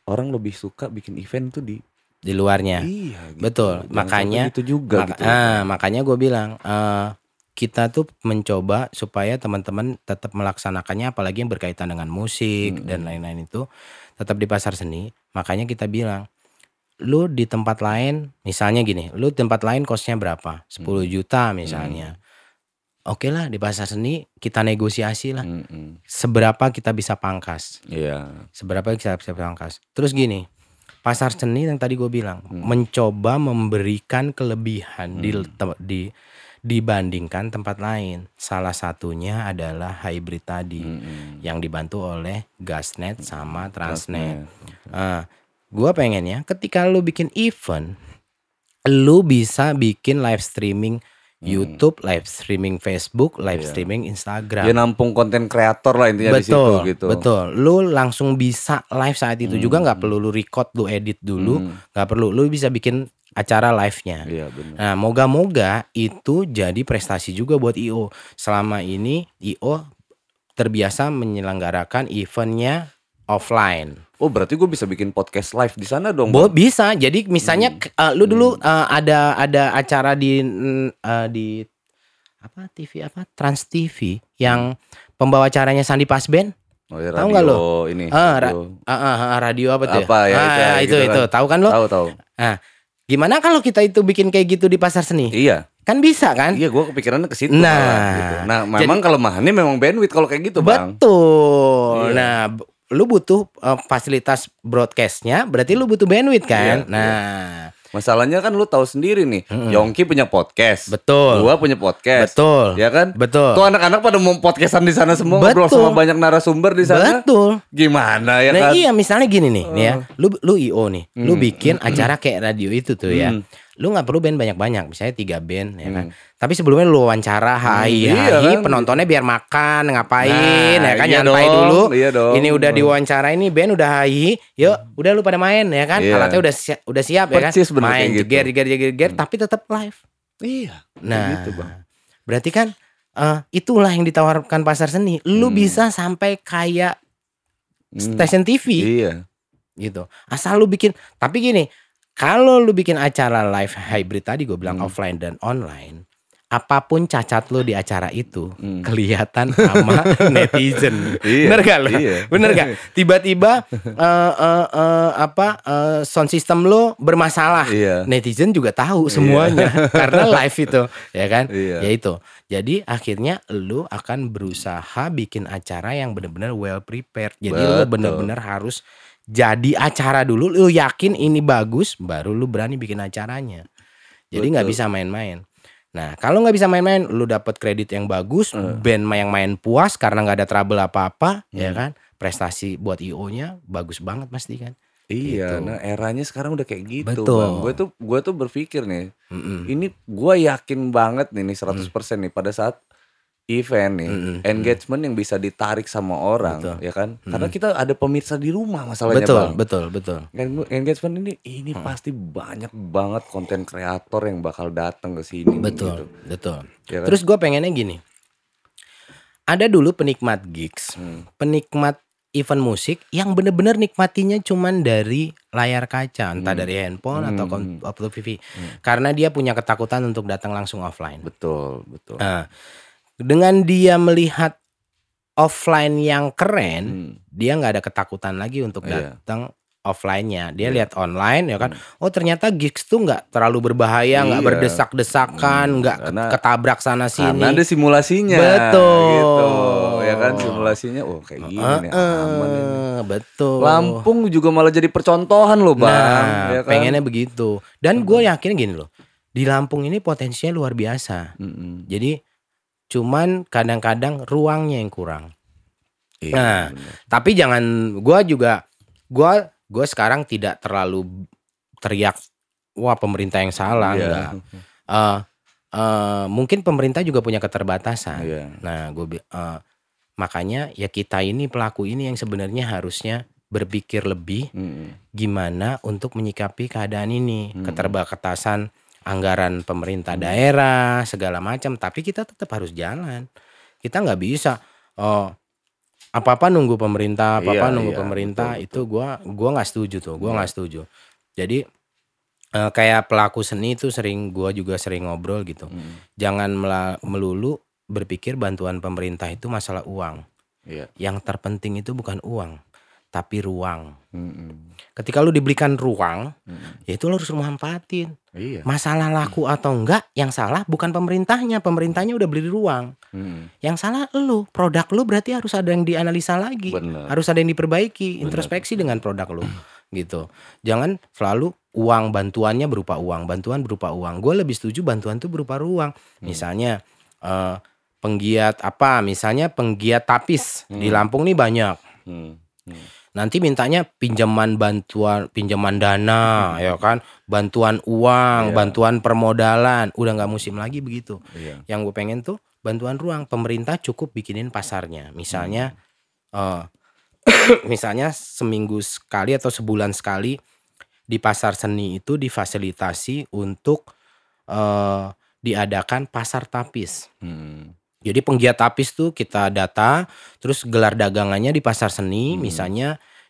Orang lebih suka bikin event tuh di Di luarnya. iya gitu. Betul, Jangan makanya- gitu juga Maka- gitu. ah, makanya gue bilang eh, kita tuh mencoba supaya teman-teman tetap melaksanakannya apalagi yang berkaitan dengan musik dan lain-lain itu tetap di pasar seni. Makanya kita bilang lu di tempat lain misalnya gini, lu tempat lain kosnya berapa? 10 juta misalnya. Oke lah di pasar seni kita negosiasi lah Mm-mm. seberapa kita bisa pangkas. Iya. Seberapa kita bisa pangkas. Terus gini, pasar seni yang tadi gue bilang Hmm. mencoba memberikan kelebihan di, tem- di dibandingkan tempat lain. Salah satunya adalah hybrid tadi Mm-mm. yang dibantu oleh Gasnet sama Transnet. Transnet. Ah, gua pengennya ketika lu bikin event, lu bisa bikin live streaming YouTube, live streaming Facebook, live Iya. streaming Instagram. Dia nampung konten kreator lah intinya di situ betul, gitu. betul. Lu langsung bisa live saat itu juga nggak perlu lu record, lu edit dulu, Hmm. nggak perlu. Lu bisa bikin acara live-nya. Iya benar. Nah, moga-moga itu jadi prestasi juga buat IO. Selama ini IO terbiasa menyelenggarakan eventnya offline. Oh berarti gue bisa bikin podcast live di sana dong. Bo bisa. Jadi misalnya Hmm. eh, lu dulu eh, ada ada acara di eh, di apa TV apa Trans TV yang pembawa acaranya Sandi Pasben. Oh, ya, Tahu nggak lo? Ini. Ra- radio. Ah, ah, ah, radio apa tuh? Apa ya, Ah, itu ya, itu gitu itu. kan. Tahu kan lo? Tahu tahu. Gimana kalau kita itu bikin kayak gitu di pasar seni? Iya. Kan bisa kan? Iya gue kepikirannya ke situ Nah, malah, gitu. Nah memang kelemahannya memang bandwidth kalau kayak gitu bang. Betul. Iya. Nah, lu butuh eh, fasilitas broadcastnya, berarti lu butuh bandwidth kan? Iya, nah, Masalahnya kan lu tahu sendiri nih. Yongki punya podcast. betul. Gua punya podcast. Betul. Ya kan? Betul. Tuh anak-anak pada mau podcastan di sana semua ngobrol Betul. sama banyak narasumber di sana. Betul. Gimana ya nah kan? iya misalnya gini nih, nih ya, lu lu IO nih, lu Hmm. bikin acara kayak radio itu tuh ya, Hmm. Lu nggak perlu band banyak-banyak, misalnya tiga band ya kan. Tapi sebelumnya lu wawancara, hai, iya hai, kan? penontonnya biar makan, ngapain, Nah, ya kan, iya nyantai dong, dulu. iya dong. Ini udah diwawancara, ini band udah hai, yuk, udah lu pada main ya kan, Iya. alatnya udah siap, udah siap ya kan, main gitu. jeger, jeger, jeger, jeger, tapi tetap live. Iya. Nah, gitu, Bang. berarti kan eh, itulah yang ditawarkan pasar seni. Lu Hmm. bisa sampai kayak Hmm. stasiun TV Iya. gitu. Asal lu bikin, tapi gini, kalau lu bikin acara live hybrid tadi gue bilang Hmm. offline dan online, apa pun cacat lu di acara itu Hmm. kelihatan sama netizen. Iya, Bener gak lu? iya. Bener gak? Tiba-tiba eh, eh, eh, apa eh, sound system lu bermasalah. Iya. Netizen juga tahu semuanya karena live itu, ya kan? Iya. Ya itu. Jadi akhirnya lu akan berusaha bikin acara yang benar-benar well prepared. Jadi lu Betul. benar-benar harus jadi acara dulu. Lu yakin ini bagus, baru lu berani bikin acaranya. Jadi nggak bisa main-main. Nah kalau nggak bisa main-main, lu dapat kredit yang bagus, Eh. band yang main puas karena nggak ada trouble apa-apa, ya Hmm. kan? Prestasi buat IO-nya bagus banget pasti kan. Iya, Gitu. nah eranya sekarang udah kayak gitu, Betul. Bang. Gue tuh gue tuh berpikir nih, Mm-mm. ini gue yakin banget nih nih 100% nih pada saat event nih, Mm-mm. engagement yang bisa ditarik sama orang, Betul. ya kan? Karena kita ada pemirsa di rumah masalahnya, Betul, Bang. betul, betul. Eng- Engagement ini ini pasti banyak banget konten kreator yang bakal datang ke sini. Betul, gitu. betul. Ya kan? Terus gue pengennya gini. Ada dulu penikmat gigs, Hmm. penikmat event musik yang bener-bener nikmatinya cuman dari layar kaca, entah Hmm. dari handphone atau Hmm. atau TV. Karena dia punya ketakutan untuk datang langsung offline. betul, betul. Nah, dengan dia melihat offline yang keren, Hmm. dia nggak ada ketakutan lagi untuk Iya. datang offline-nya. Dia Iya. lihat online ya kan. Oh, ternyata gigs tuh nggak terlalu berbahaya, nggak Iya. berdesak-desakan, nggak ke- Karena- ketabrak sana sini. Karena ada simulasinya. Betul. Gitu. Ya kan simulasinya. Oh kayak gini nih aman ini. Betul. Lampung juga malah jadi percontohan loh bang. Nah, ya kan? pengennya begitu. Dan gue yakin gini loh. Di Lampung ini potensinya luar biasa. Mm-mm. Jadi cuman kadang-kadang ruangnya yang kurang. Iya, Nah, bener. Tapi jangan gua juga gua gua sekarang tidak terlalu teriak wah pemerintah yang salah Iya. enggak. Eh, eh, mungkin pemerintah juga punya keterbatasan. Iya. Nah, gue Makanya ya kita ini pelaku ini yang sebenarnya harusnya berpikir lebih Mm-mm. gimana untuk menyikapi keadaan ini, Hmm. keterbatasan anggaran pemerintah daerah segala macam, tapi kita tetap harus jalan. Kita nggak bisa oh apa-apa nunggu pemerintah, apa-apa Iya, nunggu iya, pemerintah betul, itu gua gua nggak setuju tuh, gua Iya. nggak setuju. Jadi eh, kayak pelaku seni itu sering gua juga sering ngobrol gitu. Mm. Jangan melulu berpikir bantuan pemerintah itu masalah uang. Iya. Yang terpenting itu bukan uang, tapi ruang. Mm-mm. Ketika lu diberikan ruang, Mm-mm. ya itu lu harus manfaatin. Iya. Masalah laku atau enggak, yang salah bukan pemerintahnya, pemerintahnya udah beli ruang. Mm. Yang salah lu, produk lu berarti harus ada yang dianalisa lagi, Benar. harus ada yang diperbaiki, Benar. introspeksi dengan produk lu, gitu. Jangan selalu uang bantuannya berupa uang, bantuan berupa uang. Gue lebih setuju bantuan itu berupa ruang. Misalnya eh, penggiat apa? Misalnya penggiat tapis di Hmm. Lampung nih banyak. Mm. Mm. Nanti mintanya pinjaman bantuan, pinjaman dana, ya kan, bantuan uang, Iya. bantuan permodalan, udah nggak musim lagi begitu. Iya. Yang gue pengen tuh bantuan ruang, pemerintah cukup bikinin pasarnya, misalnya, eh, misalnya seminggu sekali atau sebulan sekali di pasar seni itu difasilitasi untuk eh, diadakan pasar tapis. Mm. Jadi penggiat tapis tuh kita data, terus gelar dagangannya di pasar seni, Hmm. misalnya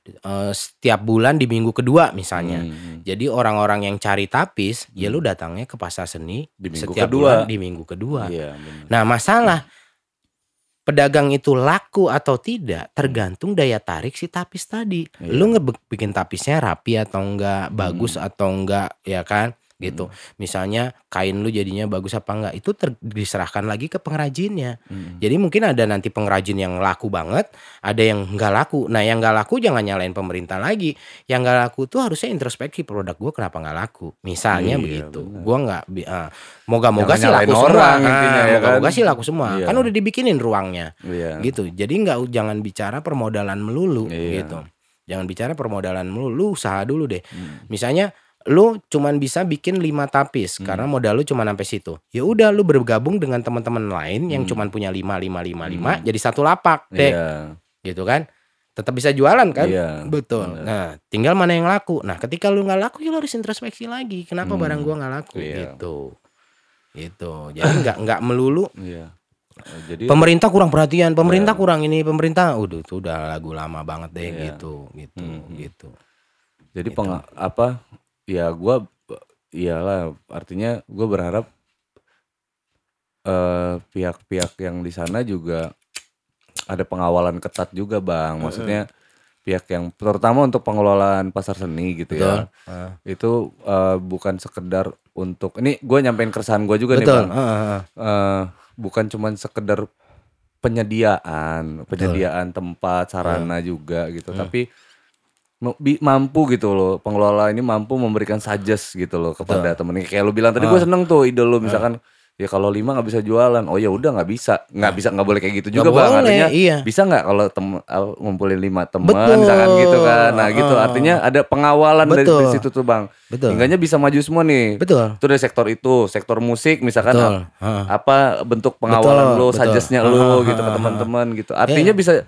eh, setiap bulan di minggu kedua misalnya. Mm. Jadi orang-orang yang cari tapis, ya lu datangnya ke pasar seni Di minggu setiap kedua. bulan di minggu kedua. Iya, benar. Nah masalah pedagang itu laku atau tidak tergantung daya tarik si tapis tadi. Iya. Lu ngebikin tapisnya rapi atau enggak, bagus atau enggak, ya kan? Gitu. Misalnya kain lu jadinya bagus apa enggak, itu ter- diserahkan lagi ke pengrajinnya. Mm. Jadi mungkin ada nanti pengrajin yang laku banget, ada yang enggak laku. Nah yang enggak laku jangan nyalain pemerintah lagi. Yang enggak laku tuh harusnya introspeksi produk gua kenapa enggak laku. Misalnya Iya, begitu. benar. Gua enggak, ah, moga-moga sih laku semua. orang Ah, intinya ya moga-moga kan. sih laku semua. Iya. Kan udah dibikinin ruangnya Iya. gitu. Jadi nggak jangan bicara permodalan melulu Iya. gitu. Jangan bicara permodalan melulu, lu usaha dulu deh. Mm. Misalnya lu cuman bisa bikin lima tapis Hmm. karena modal lu cuma sampai situ. Ya udah lu bergabung dengan teman-teman lain yang Hmm. cuman punya lima lima lima Hmm. lima jadi satu lapak deh Iya. gitu kan. Tetap bisa jualan kan? Iya. Betul. benar. Nah, tinggal mana yang laku. Nah, ketika lu nggak laku ya lu harus introspeksi lagi. Kenapa Hmm. barang gua nggak laku Iya. gitu. Gitu. Jadi nggak nggak melulu Iya. Eh, Jadi pemerintah kurang perhatian, pemerintah Iya. kurang ini, pemerintah udah itu udah lagu lama banget deh Iya. gitu, gitu, Hmm. gitu. Jadi Gitu. peng apa ya gua iyalah artinya gue berharap eh pihak-pihak yang di sana juga ada pengawalan ketat juga bang maksudnya pihak yang terutama untuk pengelolaan pasar seni gitu ya Ah. itu eh, bukan sekedar untuk ini gue nyampein keresahan gue juga nih Betul. bang ah, ah, ah. Eh, bukan cuman sekedar penyediaan penyediaan tempat sarana juga gitu Hmm. tapi mampu gitu loh pengelola ini mampu memberikan suggest gitu loh kepada temen kayak lu bilang tadi gue seneng tuh ide lu misalkan ya kalau lima nggak bisa jualan oh ya udah nggak bisa nggak bisa nggak boleh kayak gitu juga bang artinya iya. bisa nggak kalau tem ngumpulin lima teman misalkan gitu kan nah gitu Ah. artinya ada pengawalan dari, Betul. dari situ tuh bang Betul. hingganya bisa maju semua nih Betul. itu dari sektor itu sektor musik misalkan Betul. Ah. apa bentuk pengawalan Betul, betul. suggestnya Ah, ah, gitu ah, ke ah. teman-teman gitu artinya bisa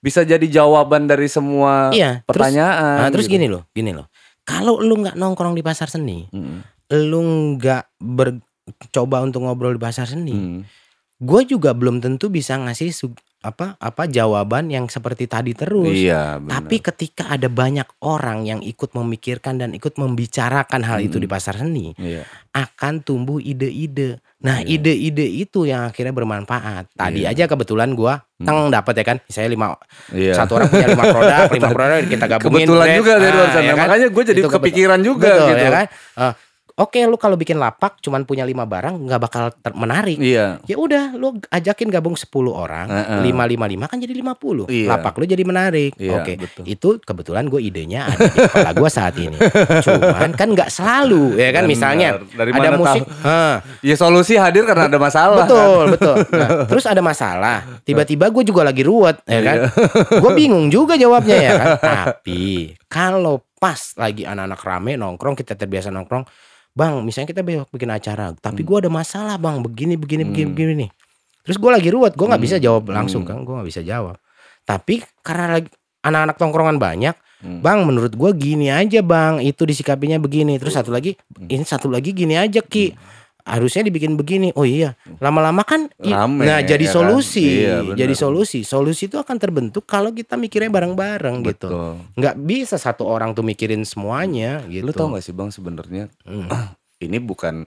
bisa jadi jawaban dari semua Iya. terus- pertanyaan Nah, terus gitu. gini loh, gini loh. Kalau lu nggak nongkrong di pasar seni, Mm, lu nggak bercoba untuk ngobrol di pasar seni, mm. gue juga belum tentu bisa ngasih apa apa jawaban yang seperti tadi terus. iya. Tapi ketika ada banyak orang yang ikut memikirkan dan ikut membicarakan hal itu Hmm. di pasar seni, iya akan tumbuh ide-ide. Nah, Iya. ide-ide itu yang akhirnya bermanfaat. Tadi Iya. aja kebetulan gua teng dapat ya kan. Saya lima iya satu orang punya lima produk, lima produk kita gabungin. kebetulan Brad. juga dari Ah, luar sana ya kan? makanya gue jadi Itu kepikiran juga Betul, gitu ya kan? Eh, Oke, lu kalau bikin lapak cuman punya lima barang nggak bakal ter- menarik. iya Ya udah, lu ajakin gabung 10 orang, lima lima lima kan jadi 50. Iya. Lapak lu jadi menarik. Iya, Oke. betul. Itu kebetulan gue idenya ada di kepala gue saat ini. Cuman kan nggak selalu ya kan Benar. misalnya Dari ada musik? Hah, ya solusi hadir karena ada masalah kan? betul betul. Nah, terus ada masalah, tiba-tiba gue juga lagi ruwet ya kan. Gue bingung juga jawabnya ya kan. Tapi kalau pas lagi anak-anak rame nongkrong kita terbiasa nongkrong, bang misalnya kita besok bikin acara, tapi gue ada masalah bang begini begini begini Hmm. begini nih. Terus gue lagi ruwet, gue nggak Hmm. bisa jawab langsung Hmm. kan, gue nggak bisa jawab. Tapi karena lagi anak-anak tongkrongan banyak, Hmm. bang menurut gue gini aja bang, itu disikapinya begini. Terus satu lagi, Hmm. ini satu lagi gini aja ki, harusnya dibikin begini. Oh iya, lama-lama kan, Rame, nah jadi ya kan? solusi, Iya, benar. jadi solusi. Solusi itu akan terbentuk kalau kita mikirnya bareng-bareng gitu. Nggak bisa satu orang tuh mikirin semuanya gitu. Lu tau gak sih bang sebenarnya Hmm. ini bukan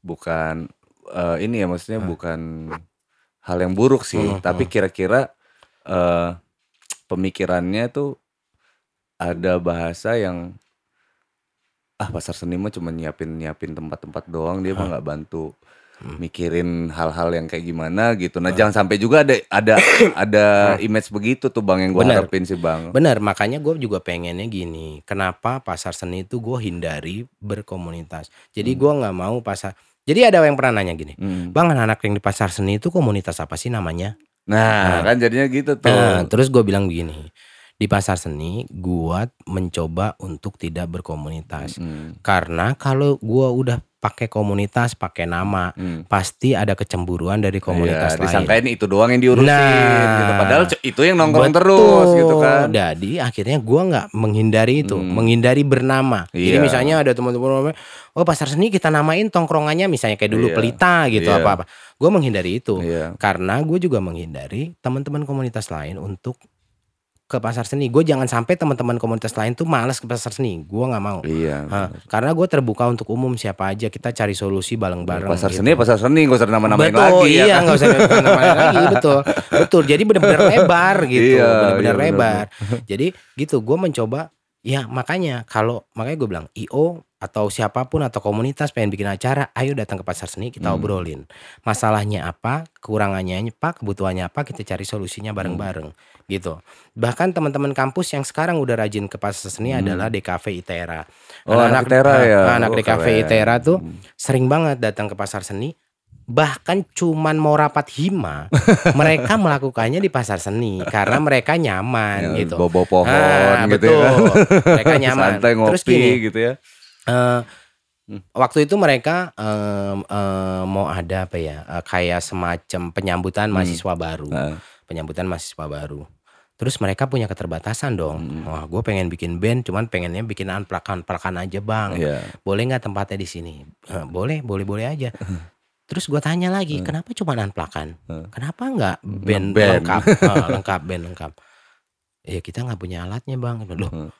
bukan eh, ini ya maksudnya Hmm. bukan hal yang buruk sih, Hmm, tapi kira-kira eh, pemikirannya tuh ada bahasa yang ah pasar seni mah cuma nyiapin nyiapin tempat-tempat doang dia mah nggak bantu Hmm. mikirin hal-hal yang kayak gimana gitu. Nah jangan sampai juga ada ada ada image begitu tuh bang yang gue Benar. harapin sih bang. Bener, makanya gue juga pengennya gini. Kenapa pasar seni itu gue hindari berkomunitas. Jadi gue nggak mau pasar. Jadi ada yang pernah nanya gini, Hmm. bang anak yang di pasar seni itu komunitas apa sih namanya? Nah, kan jadinya gitu tuh. Nah, terus gue bilang begini, di pasar seni gue mencoba untuk tidak berkomunitas. Hmm, Karena kalau gue udah pakai komunitas, pakai nama, hmm. pasti ada kecemburuan dari komunitas Iya, lain. disangkain itu doang yang diurusin Nah. gitu. Padahal itu yang nongkrong Betul. terus gitu kan. Jadi akhirnya gua nggak menghindari itu, Hmm. menghindari bernama. Jadi Iya. misalnya ada teman-teman oh pasar seni kita namain tongkrongannya misalnya kayak dulu Iya. pelita gitu Iya. apa-apa. Gue menghindari itu Iya. karena gue juga menghindari teman-teman komunitas lain untuk ke pasar seni. Gue jangan sampai teman-teman komunitas lain tuh males ke pasar seni. Gue nggak mau. Iya. Hah, karena gue terbuka untuk umum siapa aja kita cari solusi bareng-bareng. pasar gitu. seni, pasar seni nggak usah nama-namain lagi iya, ya kan. nggak usah nama-namain lagi, betul, betul. Jadi benar-benar lebar gitu, Iya, benar-benar iya, lebar. Jadi gitu, gue mencoba, ya makanya kalau makanya gue bilang io atau siapa pun atau komunitas pengen bikin acara, ayo datang ke pasar seni kita Hmm. obrolin. Masalahnya apa, kekurangannya apa, kebutuhannya apa, kita cari solusinya bareng-bareng, gitu. Bahkan teman-teman kampus yang sekarang udah rajin ke pasar seni Hmm. adalah DKV ITERA. Oh, anak ITERA ah, ya? Anak Oh, DKV keren. ITERA tuh Hmm. sering banget datang ke pasar seni bahkan cuman mau rapat hima mereka melakukannya di pasar seni karena mereka nyaman Ya, gitu Bawa pohon Ah, gitu ya betul kan. mereka nyaman Santai ngopi terus gini gitu ya. Hmm. waktu itu mereka em, em, mau ada apa ya eh, kayak semacam penyambutan Hmm. mahasiswa baru Nah, penyambutan mahasiswa baru terus mereka punya keterbatasan dong Hmm. wah gue pengen bikin band cuman pengennya bikin pelakan aja bang iya. boleh nggak tempatnya di sini "Eh, boleh boleh boleh aja terus gue tanya lagi kenapa cuma plakan Hmm. kenapa nggak band Ngeband. lengkap Eh, lengkap band lengkap ya kita nggak punya alatnya bang loh Hmm.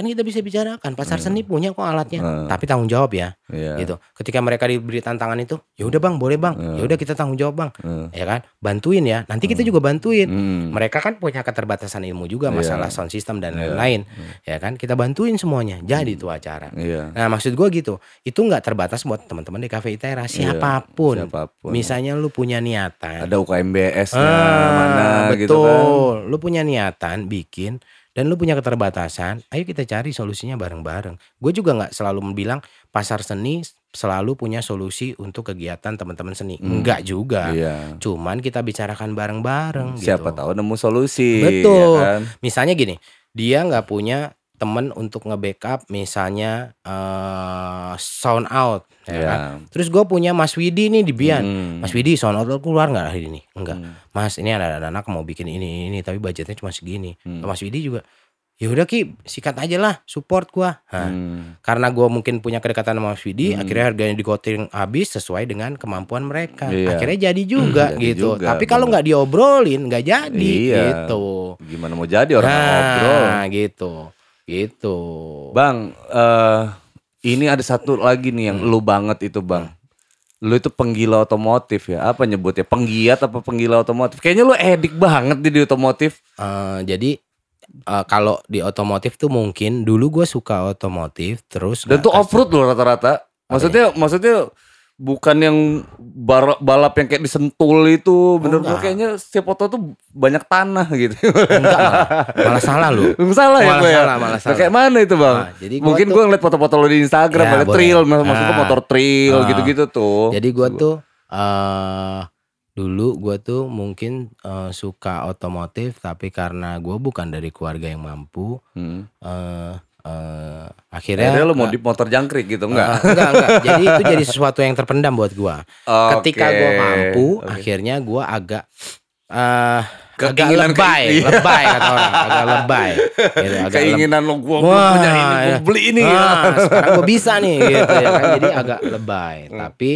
Kan kita bisa bicarakan pasar seni punya kok alatnya Hmm. tapi tanggung jawab ya Iya. gitu ketika mereka diberi tantangan itu ya udah bang boleh bang Hmm. ya udah kita tanggung jawab bang Hmm. ya kan bantuin ya nanti kita juga bantuin Hmm. mereka kan punya keterbatasan ilmu juga Iya. masalah sound system dan Iya. lain-lain ya kan kita bantuin semuanya jadi itu acara Iya. Nah maksud gue gitu Itu nggak terbatas buat teman-teman di Cafe Itera Siapa pun Siapa pun. Misalnya lu punya niatan Ada UKMBS-nya Ah, mana betul. gitu kan. Lu punya niatan bikin Dan lu punya keterbatasan Ayo kita cari solusinya bareng-bareng Gue juga nggak selalu bilang Pasar seni selalu punya solusi Untuk kegiatan teman-teman seni Hmm. Enggak juga Iya. Cuman kita bicarakan bareng-bareng Siapa gitu. tahu nemu solusi. Betul. ya kan? Misalnya gini, dia nggak punya temen untuk nge-backup misalnya eh sound out, ya Iya. kan? Terus gue punya Mas Widi nih di Bian. Hmm. Mas Widi sound out lu keluar nggak hari ini? Enggak. Hmm. Mas ini ada anak mau bikin ini ini tapi budgetnya cuma segini. Hmm. Mas Widi juga ya udah ki sikat aja lah support gua. Nah, Hmm. karena gua mungkin punya kedekatan sama Mas Widi, Hmm. akhirnya harganya digoting habis sesuai dengan kemampuan mereka. Iya. Akhirnya jadi juga Jadi gitu. juga, Tapi kalau nggak diobrolin nggak jadi Iya. gitu. Gimana mau jadi orang ngobrol. Nah, gitu. Gitu. Bang, eh ini ada satu lagi nih yang Hmm. lu banget itu, Bang. Lu itu penggila otomotif ya? Apa nyebutnya? Penggiat apa penggila otomotif? Kayaknya lu edik banget di, di otomotif. Eh, jadi eh, kalau di otomotif tuh mungkin dulu gue suka otomotif terus Dan tuh off road loh rata-rata. Maksudnya maksudnya bukan yang bar- balap yang kayak disentul itu bener-bener enggak. kayaknya setiap foto tuh banyak tanah gitu. enggak malah, malah salah lu. salah ya Malah gue ya? salah, malah Nah, salah. Kayak mana itu bang? Nah, jadi gua Mungkin tuh- gue ngeliat foto-foto lo di Instagram Ya, ada boleh. trail, mak- maksud gue Ah. motor trail Ah. gitu-gitu tuh. Jadi gue tuh eh dulu gue tuh mungkin eh, suka otomotif tapi karena gue bukan dari keluarga yang mampu Hmm. eh Eh, akhirnya Akhirnya lu mau di motor jangkrik gitu enggak? Eh, enggak enggak jadi itu jadi sesuatu yang terpendam buat gua ketika Oke. gua mampu Oke. akhirnya gua agak eh agak Keinginan lebay ke- iya. lebay kata orang agak lebay gitu, agak Keinginan lo Wah, punya ini, gua ya. beli ini. Ah, sekarang gue bisa nih gitu ya kan. Jadi agak lebay. Tapi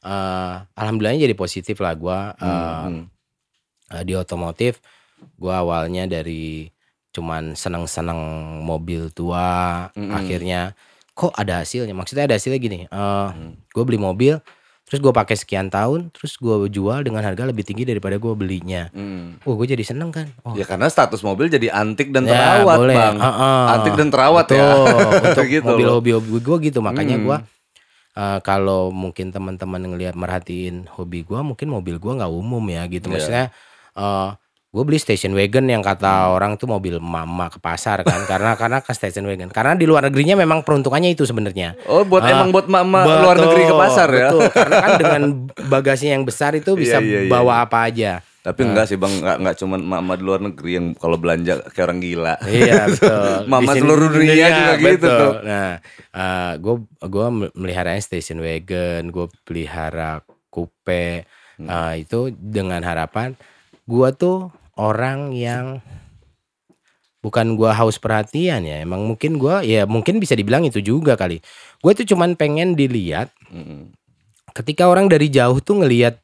eh alhamdulillahnya jadi positif lah gue Hmm, di otomotif. Gue awalnya dari cuman seneng-seneng mobil tua, Mm-mm. akhirnya kok ada hasilnya. Maksudnya ada hasilnya gini. eh Hmm. Gue beli mobil, terus gue pakai sekian tahun, terus gue jual dengan harga lebih tinggi daripada gue belinya. Hmm. Oh, gue jadi seneng kan. Oh, Ya karena status mobil jadi antik dan Ya, terawat, boleh. Bang. Heeh. Antik dan terawat Betul. ya. Untuk Gitu mobil hobi hobi gue gitu makanya Hmm. gua eh, kalau mungkin teman-teman ngelihat merhatiin hobi gua mungkin mobil gua nggak umum ya gitu Iya. maksudnya eh gue beli station wagon yang kata orang tuh mobil mama ke pasar kan karena karena ke station wagon karena di luar negerinya memang peruntukannya itu sebenarnya Oh, buat Ah, emang buat mama luar negeri ke pasar ya. betul. karena kan dengan bagasinya yang besar itu bisa Iya, iya, iya, bawa iya. apa aja Tapi enggak sih Bang, enggak enggak cuman mama di luar negeri yang kalau belanja kayak orang gila. Iya betul. Mama sini- seluruh dunia juga gitu betul. tuh. Nah, gue gua melihara station wagon, gue pelihara coupe. Hmm. eh, itu dengan harapan gue tuh orang yang bukan gua haus perhatian ya. Emang mungkin gua ya mungkin bisa dibilang itu juga kali. Gue tuh cuman pengen dilihat Mm. ketika orang dari jauh tuh ngelihat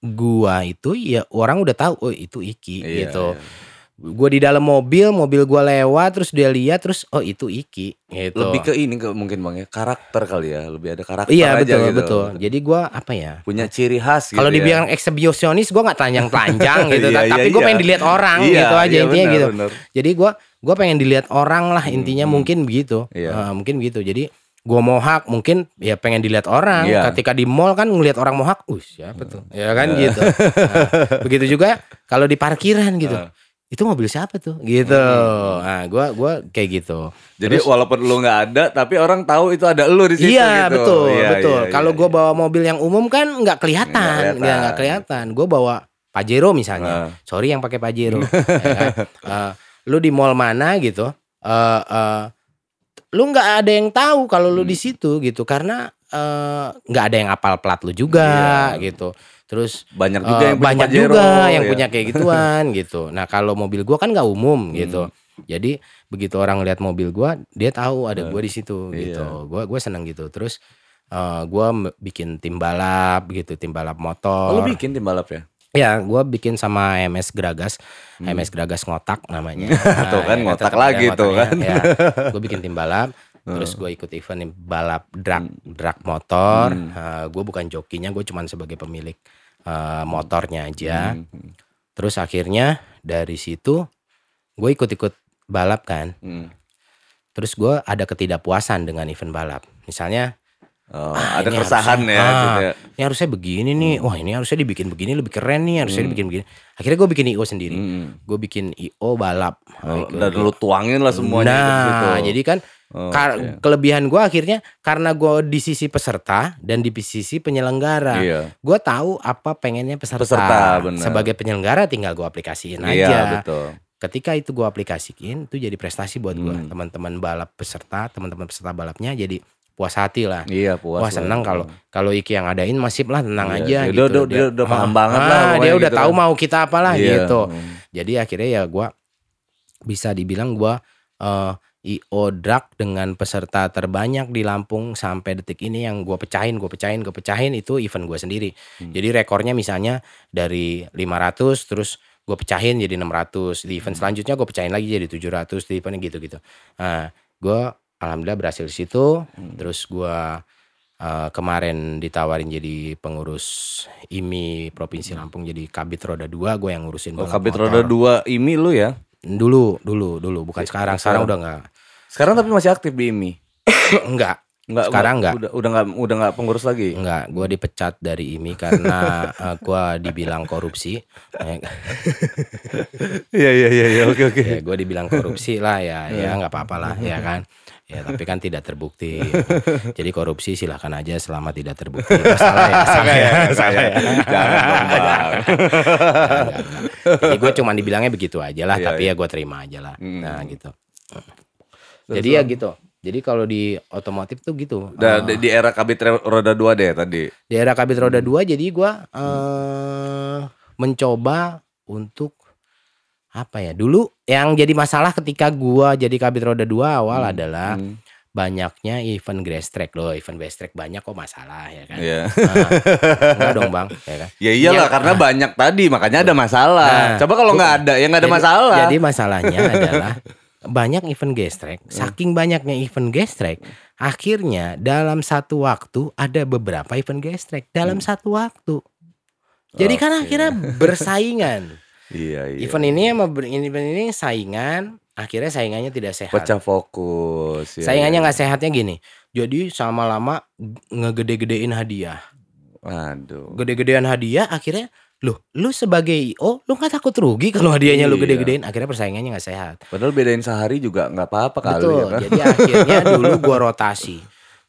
gua itu ya orang udah tahu oh itu Iki Iya, gitu. iya. Gue di dalam mobil, mobil gua lewat terus dia lihat terus oh itu Iki gitu. Lebih ke ini ke mungkin Bang ya, karakter kali ya, lebih ada karakter Iya aja betul gitu. betul. Jadi gua apa ya? Punya ciri khas gitu Kalau ya. dibilang eksibisionis gua nggak telanjang-telanjang gitu, Iya, tapi iya, gue iya. pengen dilihat orang Iya, gitu aja iya, intinya benar, gitu. benar. Jadi gua gua pengen dilihat orang lah intinya Hmm, mungkin begitu. Iya. Eh, mungkin gitu. Jadi gua mohak mungkin ya pengen dilihat orang. Iya. Ketika di mall kan ngelihat orang mohak, uh siapa tuh? Ya kan Iya. gitu. Nah, begitu juga kalau di parkiran gitu. Nah. Itu mobil siapa tuh? Gitu. Nah, gua gua kayak gitu. Jadi Terus- walaupun lu nggak ada, tapi orang tahu itu ada lu di situ Iya gitu. betul Iya, betul. iya, Kalau iya, gue iya. bawa mobil yang umum kan nggak kelihatan, Nggak nggak kelihatan. kelihatan. Gue bawa Pajero misalnya. Nah. Sorry yang pakai Pajero. ya kan? Eh, lu di mall mana gitu? eh eh, lu nggak ada yang tahu kalau lu di Hmm. situ gitu karena eh, nggak ada yang apal plat lu juga Iya. gitu. Terus banyak juga eh, yang punya banyak Pajero, juga yang ya. punya kayak gituan gitu. Nah kalau mobil gua kan nggak umum gitu. Hmm. Jadi begitu orang lihat mobil gua, dia tahu ada gua di situ Iya. gitu. Gua gua seneng gitu. Terus eh, gua bikin tim balap gitu, tim balap motor. Oh, lu bikin tim balap ya? Ya, gua bikin sama MS Geragas, Hmm. MS Geragas ngotak namanya. Tuh kan, ya ngotak lagi tuh kan. Ya, gue bikin tim balap, terus gue ikut event balap drag drag motor. Hmm. gue bukan jokinya, gue cuman sebagai pemilik eh, motornya aja. Hmm. Terus akhirnya dari situ gue ikut-ikut balap kan. Hmm. Terus gue ada ketidakpuasan dengan event balap. Misalnya Oh, Ah, ada keresahan harusnya- ya, ah, gitu ya. ini harusnya begini nih. Wah ini harusnya dibikin begini lebih keren nih. Harusnya Hmm. dibikin begini. Akhirnya gue bikin IO sendiri. Hmm. Gue bikin IO balap. Oh, dan lu tuangin lah semuanya nah, ke situ. jadi kan Oh, kar- oke. kelebihan gue akhirnya karena gue di sisi peserta dan di sisi penyelenggara, Iya. gue tahu apa pengennya peserta. Peserta. Sebagai penyelenggara tinggal gue aplikasiin Iya, aja. betul. Ketika itu gue aplikasiin, itu jadi prestasi buat gue. Hmm. Teman-teman balap peserta, teman-teman peserta balapnya jadi puas hati lah. Iya, puas. Wah lah. seneng kalau kalau Iki yang adain masif lah tenang Iya, aja iya. gitu. Dia udah- dia udah paham banget lah ah, Dia udah gitu tahu kan. mau kita apalah Iya. gitu. Hmm. Jadi akhirnya ya gua bisa dibilang gua eh, IO drag dengan peserta terbanyak di Lampung sampai detik ini yang gua pecahin, gua pecahin, gua pecahin itu event gua sendiri. Hmm. Jadi rekornya misalnya dari 500 terus gue pecahin jadi 600 di event Hmm. selanjutnya gue pecahin lagi jadi 700 di event gitu-gitu. Nah, gue alhamdulillah berhasil di situ. Hmm. Terus gue eh, kemarin ditawarin jadi pengurus IMI Provinsi Lampung jadi kabit roda 2 gue yang ngurusin Hmm. Oh, kabit motor. roda dua IMI lu ya? Dulu, dulu, dulu bukan sekarang. Sekarang udah enggak. Sekarang tapi masih aktif di IMI. enggak, Enggak, Sekarang enggak. Udah udah enggak udah enggak pengurus lagi. enggak. Gue dipecat dari IMI karena eh, gue dibilang korupsi. Eh, Iya iya iya iya oke oke. ya gue dibilang korupsi lah ya ya nggak apa-apa lah ya kan ya tapi kan tidak terbukti jadi korupsi silahkan aja selama tidak terbukti Oh, salah ya salah ya salah ya Jangan dong, Bang. Jadi gue cuma dibilangnya begitu aja lah Iya, tapi iya. ya gue terima aja lah Hmm. nah gitu Jadi ya gitu. Jadi kalau di otomotif tuh gitu. Da- Eh, di, era kabit roda dua deh tadi. di era kabit Hmm. roda 2 jadi gua eh mencoba untuk apa ya? Dulu yang jadi masalah ketika gua jadi kabit roda 2 awal Hmm. adalah Hmm, banyaknya event grass track loh. Event grass track banyak kok masalah ya kan. Iya. Nah, enggak dong, Bang, ya kan? Ya iyalah Ya, karena banyak tadi makanya ada masalah. Nah, Coba kalau nggak ada ya nggak ada Jadi- masalah. Jadi masalahnya adalah banyak event gas track, saking banyaknya event gas track, akhirnya dalam satu waktu ada beberapa event gas track dalam satu waktu. Jadi kan Oke. akhirnya bersaingan. Iya iya. Event ini sama event ini saingan, akhirnya saingannya tidak sehat. pecah fokus. ya, Saingannya ya. nggak sehatnya gini. Jadi sama lama ngegede-gedein hadiah. Aduh. Gede-gedean hadiah akhirnya Loh, lu sebagai IO, lu nggak takut rugi kalau hadiahnya lu Iya. gede-gedein? Akhirnya persaingannya nggak sehat. Padahal bedain sehari juga nggak apa-apa kali Betul. ya kan. Jadi akhirnya dulu gua rotasi.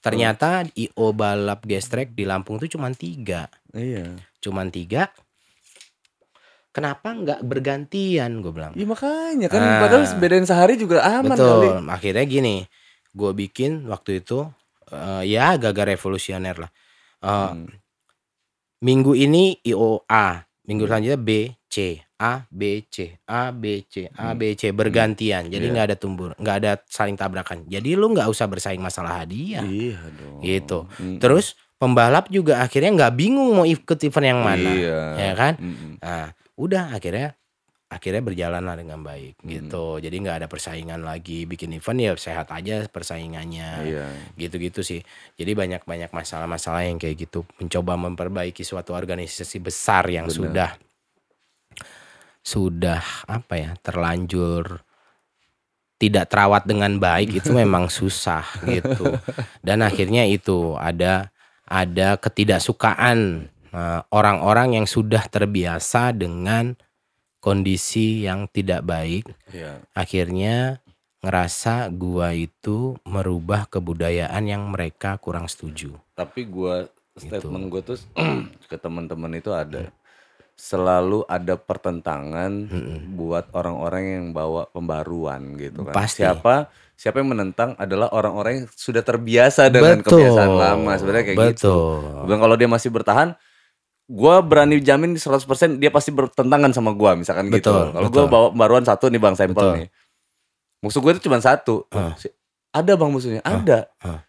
Ternyata IO balap gas track di Lampung tuh cuma tiga, Iya. cuman tiga. Kenapa nggak bergantian? Gue bilang. Iya makanya kan Ah. padahal bedain sehari juga aman kali. Betul. Akhirnya gini, gue bikin waktu itu eh, ya agak revolusioner lah. Eh, Hmm. Minggu ini A, minggu selanjutnya B, C, A, B, C, A, B, C, A, B, C bergantian. Jadi Iya. nggak ada tumbur, nggak ada saling tabrakan. Jadi lu nggak usah bersaing masalah hadiah. Iya dong. Gitu. Mm-mm. Terus pembalap juga akhirnya nggak bingung mau ikut event yang mana, Iya. ya kan? Mm-mm. Nah, udah akhirnya akhirnya berjalan lah dengan baik Hmm. gitu. Jadi nggak ada persaingan lagi. Bikin event ya sehat aja persaingannya. Iya. Gitu-gitu sih. Jadi banyak-banyak masalah-masalah yang kayak gitu. Mencoba memperbaiki suatu organisasi besar yang Benar. sudah sudah apa ya terlanjur tidak terawat dengan baik itu memang susah gitu. Dan akhirnya itu ada ada ketidaksukaan eh, orang-orang yang sudah terbiasa dengan kondisi yang tidak baik Iya. akhirnya ngerasa gua itu merubah kebudayaan yang mereka kurang setuju. Tapi gua Gitu. statement gue tuh ke teman-teman itu ada selalu ada pertentangan Mm-mm. buat orang-orang yang bawa pembaruan gitu kan. Pasti. Siapa siapa yang menentang adalah orang-orang yang sudah terbiasa dengan Betul. kebiasaan lama sebenarnya kayak gitu. Betul. Dan kalau dia masih bertahan, gua berani jamin 100% dia pasti bertentangan sama gua misalkan gitu. Betul, Kalau gua bawa pembaruan satu nih Bang sampel Betul. nih. Musuh gue itu cuma satu. Si- Ada Bang musuhnya, ada. Ah.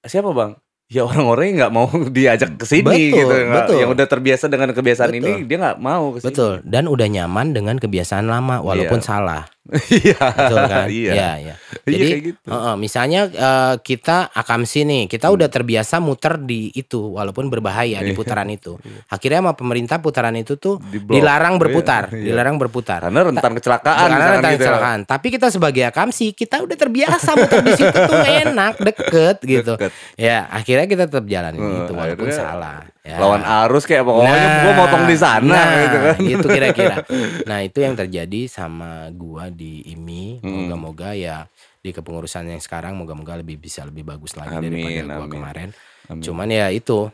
Siapa Bang? Ya orang-orang yang nggak mau diajak ke sini gitu, betul. yang udah terbiasa dengan kebiasaan Betul. ini dia nggak mau ke sini. Betul. Dan udah nyaman dengan kebiasaan lama walaupun Iya. salah. Iya. Betul kan? Iya. Iya, iya. Iya Jadi kayak gitu. Heeh, misalnya eh, kita akamsi nih, kita Hmm. udah terbiasa muter di itu walaupun berbahaya di Iya. putaran itu. Akhirnya sama pemerintah putaran itu tuh Di-blok. dilarang berputar, Iya, iya. dilarang berputar. Karena rentan kecelakaan Karena rentan gitu. kecelakaan. Tapi kita sebagai akamsi, kita udah terbiasa muter di situ tuh enak, deket gitu. Deket. Ya, akhirnya kita tetap jalanin Eh, itu walaupun akhirnya salah. Ya. Lawan arus kayak pokoknya Nah, gua motong di sana nah, gitu kan. Itu kira-kira. Nah, itu yang terjadi sama gua di IMI. Hmm. Moga-moga ya di kepengurusan yang sekarang moga-moga lebih bisa lebih bagus lagi Amin, daripada gua amin. kemarin. Amin. Cuman ya itu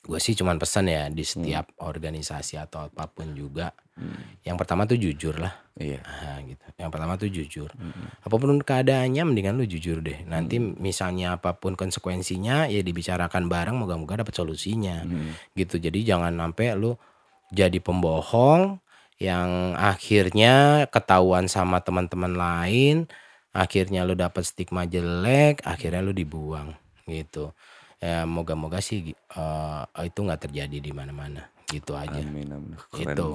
gue sih cuman pesan ya di Hmm. setiap organisasi atau apa pun juga. Yang pertama tuh jujur lah. Iya. Ah, gitu. Yang pertama tuh jujur. Hmm. Apa pun keadaannya mendingan lu jujur deh. Nanti misalnya apa pun konsekuensinya ya dibicarakan bareng moga-moga dapat solusinya. Hmm. Gitu. Jadi jangan sampai lu jadi pembohong yang akhirnya ketahuan sama teman-teman lain, akhirnya lu dapat stigma jelek, akhirnya lu dibuang gitu. Ya moga-moga sih eh, itu nggak terjadi di mana-mana. Gitu aja. Amin, amin. Keren. Gitu.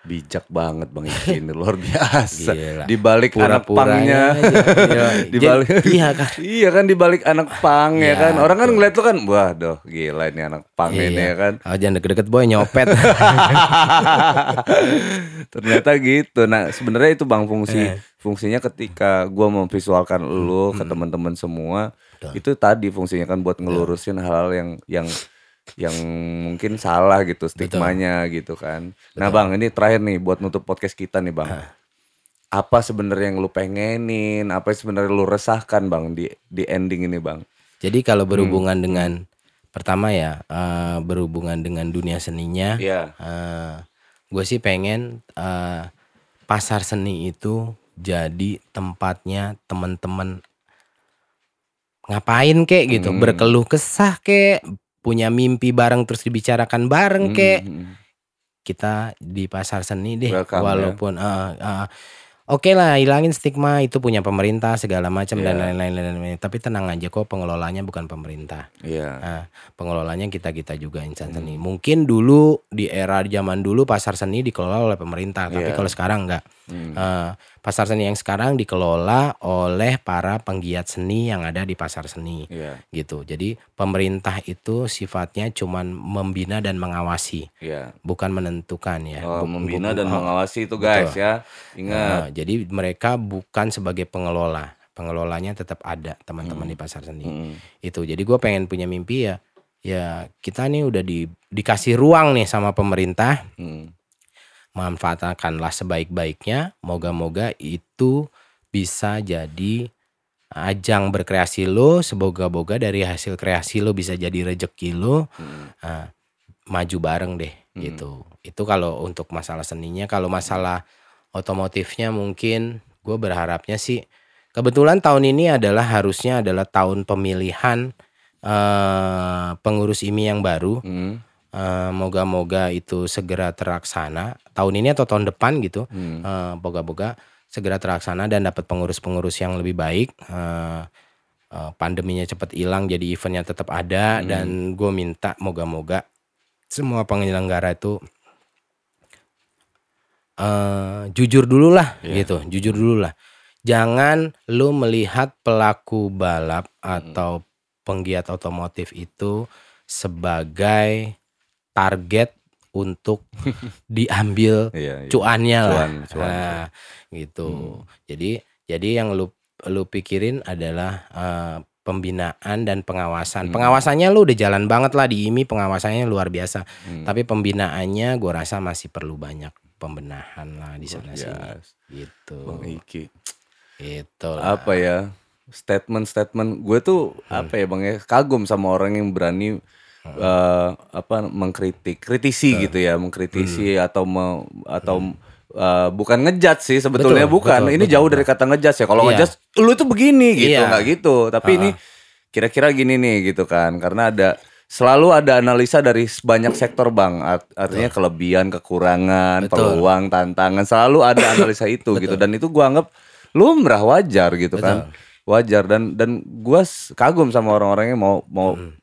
Bijak banget Bang Iki ini luar biasa. Gila. Di balik anak pangnya. Iya. Di balik iya kan. Iya kan di balik anak pang ya Iya, kan. Orang kan ngeliat tuh kan, wah doh gila ini anak pang ini Iya. ya kan. Oh, jangan deket-deket boy nyopet. Ternyata gitu. Nah, sebenarnya itu Bang fungsi Eh. fungsinya ketika gua memvisualkan lu ke teman-teman semua, itu tadi fungsinya kan buat ngelurusin hal-hal yang yang yang mungkin salah gitu stigmanya gitu kan. Nah, Bang, ini terakhir nih buat nutup podcast kita nih, Bang. Apa sebenarnya yang lu pengenin? Apa sebenarnya lu resahkan, Bang, di di ending ini, Bang? Jadi kalau berhubungan dengan pertama ya eh, berhubungan dengan dunia seninya, Iya. gue sih pengen eh, pasar seni itu jadi tempatnya teman-teman ngapain kek gitu, Hmm. berkeluh kesah kek, punya mimpi bareng terus dibicarakan bareng kek. Hmm, Kita di pasar seni deh, Welcome, ya. walaupun eh, eh, oke lah hilangin stigma itu punya pemerintah segala macam dan Iya. lain-lain. Tapi tenang aja kok pengelolanya bukan pemerintah. Iya. Nah, pengelolanya kita-kita juga insan seni. Mungkin dulu di era zaman dulu pasar seni dikelola oleh pemerintah, tapi Iya. kalau sekarang enggak. Hmm. Eh, pasar seni yang sekarang dikelola oleh para penggiat seni yang ada di pasar seni Iya. gitu. Jadi pemerintah itu sifatnya cuman membina dan mengawasi, Iya. bukan menentukan ya. Oh, membina bu- dan oh, mengawasi itu guys betul. ya. Ingat. Nah, jadi mereka bukan sebagai pengelola. Pengelolanya tetap ada teman-teman di pasar seni. Hmm. Itu. Jadi gue pengen punya mimpi ya. Ya kita nih udah di, dikasih ruang nih sama pemerintah. Hmm. Manfaatkanlah sebaik-baiknya. Moga-moga itu bisa jadi ajang berkreasi lo. Semoga-moga dari hasil kreasi lo bisa jadi rejeki lo. Hmm. Nah, maju bareng deh Hmm. gitu. Itu kalau untuk masalah seninya. Kalau masalah otomotifnya mungkin gue berharapnya sih kebetulan tahun ini adalah harusnya adalah tahun pemilihan eh, pengurus IMI yang baru. Hmm. Eh, moga-moga itu segera terlaksana tahun ini atau tahun depan gitu. Hmm. Eh, moga-moga segera terlaksana dan dapat pengurus-pengurus yang lebih baik. Eh, eh, pandeminya cepat hilang, jadi eventnya tetap ada Hmm. dan gue minta moga-moga semua penyelenggara itu eh jujur dulu lah Iya. gitu, jujur dulu lah. Jangan lu melihat pelaku balap Hmm. atau penggiat otomotif itu sebagai target untuk diambil Iya. iya. cuannya lah. Cuan, cuan, Nah, gitu. Hmm. Jadi jadi yang lu lu pikirin adalah eh, pembinaan dan pengawasan. Hmm. Pengawasannya lu udah jalan banget lah di IMI pengawasannya luar biasa. Hmm. Tapi pembinaannya gue rasa masih perlu banyak pembenahan lah di sana sini. Gitu. Bang Iki. Lah. Apa ya? Statement-statement gue tuh Hmm. apa ya Bang ya? Kagum sama orang yang berani Hmm. eh, apa mengkritik, kritisi gitu ya, mengkritisi Hmm. atau me- atau eh, bukan ngejat sih sebetulnya Betul, bukan. betul, ini betul, jauh betul. dari kata ngejat ya. Kalau Iya. ngejat lu tuh begini gitu, Iya. nggak gitu. Tapi ini kira-kira gini nih gitu kan. Karena ada selalu ada analisa dari banyak sektor Bang. Art- artinya kelebihan, kekurangan, Betul. peluang, tantangan, selalu ada analisa itu gitu. Dan itu gua anggap lumrah wajar gitu kan. Wajar dan dan gua kagum sama orang-orang yang mau mau Hmm.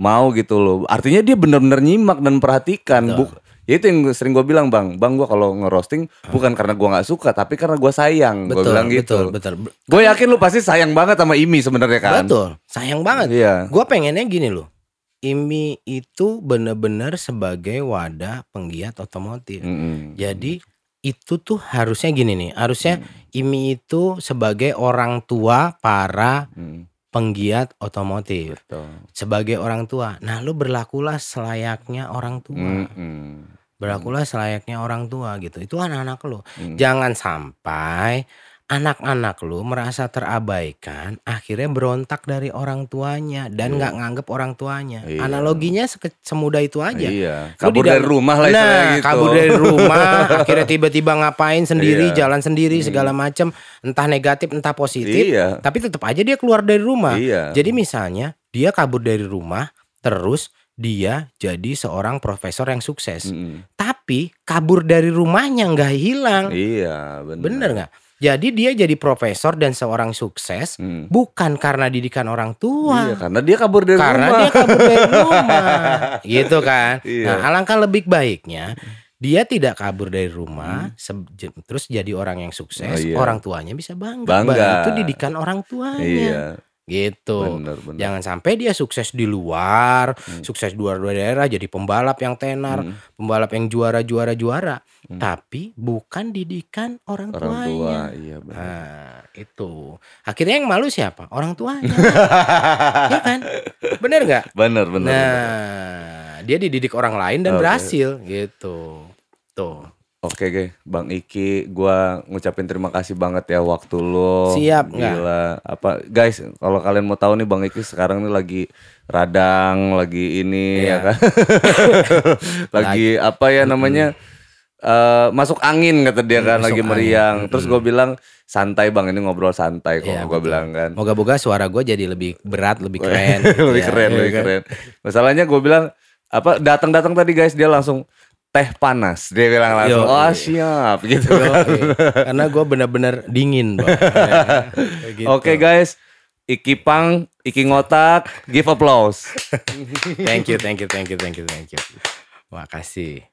Mau gitu loh. Artinya dia benar-benar nyimak dan perhatikan. Buk- ya itu yang sering gue bilang bang, bang gue kalau ngerosting bukan karena gua nggak suka, tapi karena gua sayang. Gue Betul, bilang betul, gitu. betul. Gue yakin lu pasti sayang banget sama Imi sebenarnya kan. Betul. Sayang banget. Iya. Gue pengennya gini loh. IMI itu benar-benar sebagai wadah penggiat otomotif. Mm-mm. Jadi itu tuh harusnya gini nih, harusnya IMI itu sebagai orang tua para Mm, penggiat otomotif. betul. Sebagai orang tua. Nah, lu berlakulah selayaknya orang tua. Mm-mm. Berlakulah selayaknya orang tua gitu. Itu anak-anak lu. Mm. Jangan sampai anak-anak lu merasa terabaikan, akhirnya berontak dari orang tuanya dan nggak nganggep orang tuanya. Iya. Analoginya seke- semudah itu aja. Iya. Kabur dari rumah lah Nah, gitu. kabur dari rumah, akhirnya tiba-tiba ngapain sendiri, Iya. jalan sendiri segala macem, entah negatif entah positif, Iya. tapi tetap aja dia keluar dari rumah. Iya. Jadi misalnya dia kabur dari rumah, terus dia jadi seorang profesor yang sukses, Mm-mm. tapi kabur dari rumahnya nggak hilang, Iya, benar. bener nggak? Jadi dia jadi profesor dan seorang sukses Mm. bukan karena didikan orang Iya, tua. karena dia kabur dari karena rumah. dia kabur dari rumah. gitu kan. Iya. Nah, alangkah lebih baiknya dia tidak kabur dari rumah j- terus jadi orang yang sukses, Oh, iya. orang tuanya bisa bangga. Bangga. Bah, Itu didikan orang tuanya. Iya, Gitu. benar benar. Jangan sampai dia sukses di luar, Hmm. sukses di luar daerah jadi pembalap yang tenar, Mm. pembalap yang juara-juara juara, tapi bukan didikan orang, Hmm. Orang tua, tuanya. iya benar. Nah, itu. Akhirnya yang malu siapa? Orang tuanya. ya kan? Bener nggak? Benar benar. Nah, benar. dia dididik orang lain dan Oke. berhasil gitu. Tuh. Oke, ge, Bang Iki, gua ngucapin terima kasih banget ya waktu lo. Siap? Gila. Apa guys, kalau kalian mau tahu nih Bang Iki sekarang nih lagi radang, lagi ini Iya. ya kan. lagi apa ya namanya? eh, masuk angin kata dia kan Masuk lagi angin. meriang. Terus gue bilang santai bang ini ngobrol santai kok Iya, gue bilang kan. Moga-moga suara gue jadi lebih berat, lebih keren. gitu lebih ya. keren, Iya lebih kan? keren. Masalahnya gue bilang apa datang-datang tadi guys dia langsung teh panas. Dia bilang langsung, Yo, oh iya. siap gitu. Yoi. Karena gue bener-bener dingin. Ya, gitu. Oke guys, Iki Pang, Iki Ngotak, give applause. Thank you, thank you, thank you, thank you, thank you. Makasih.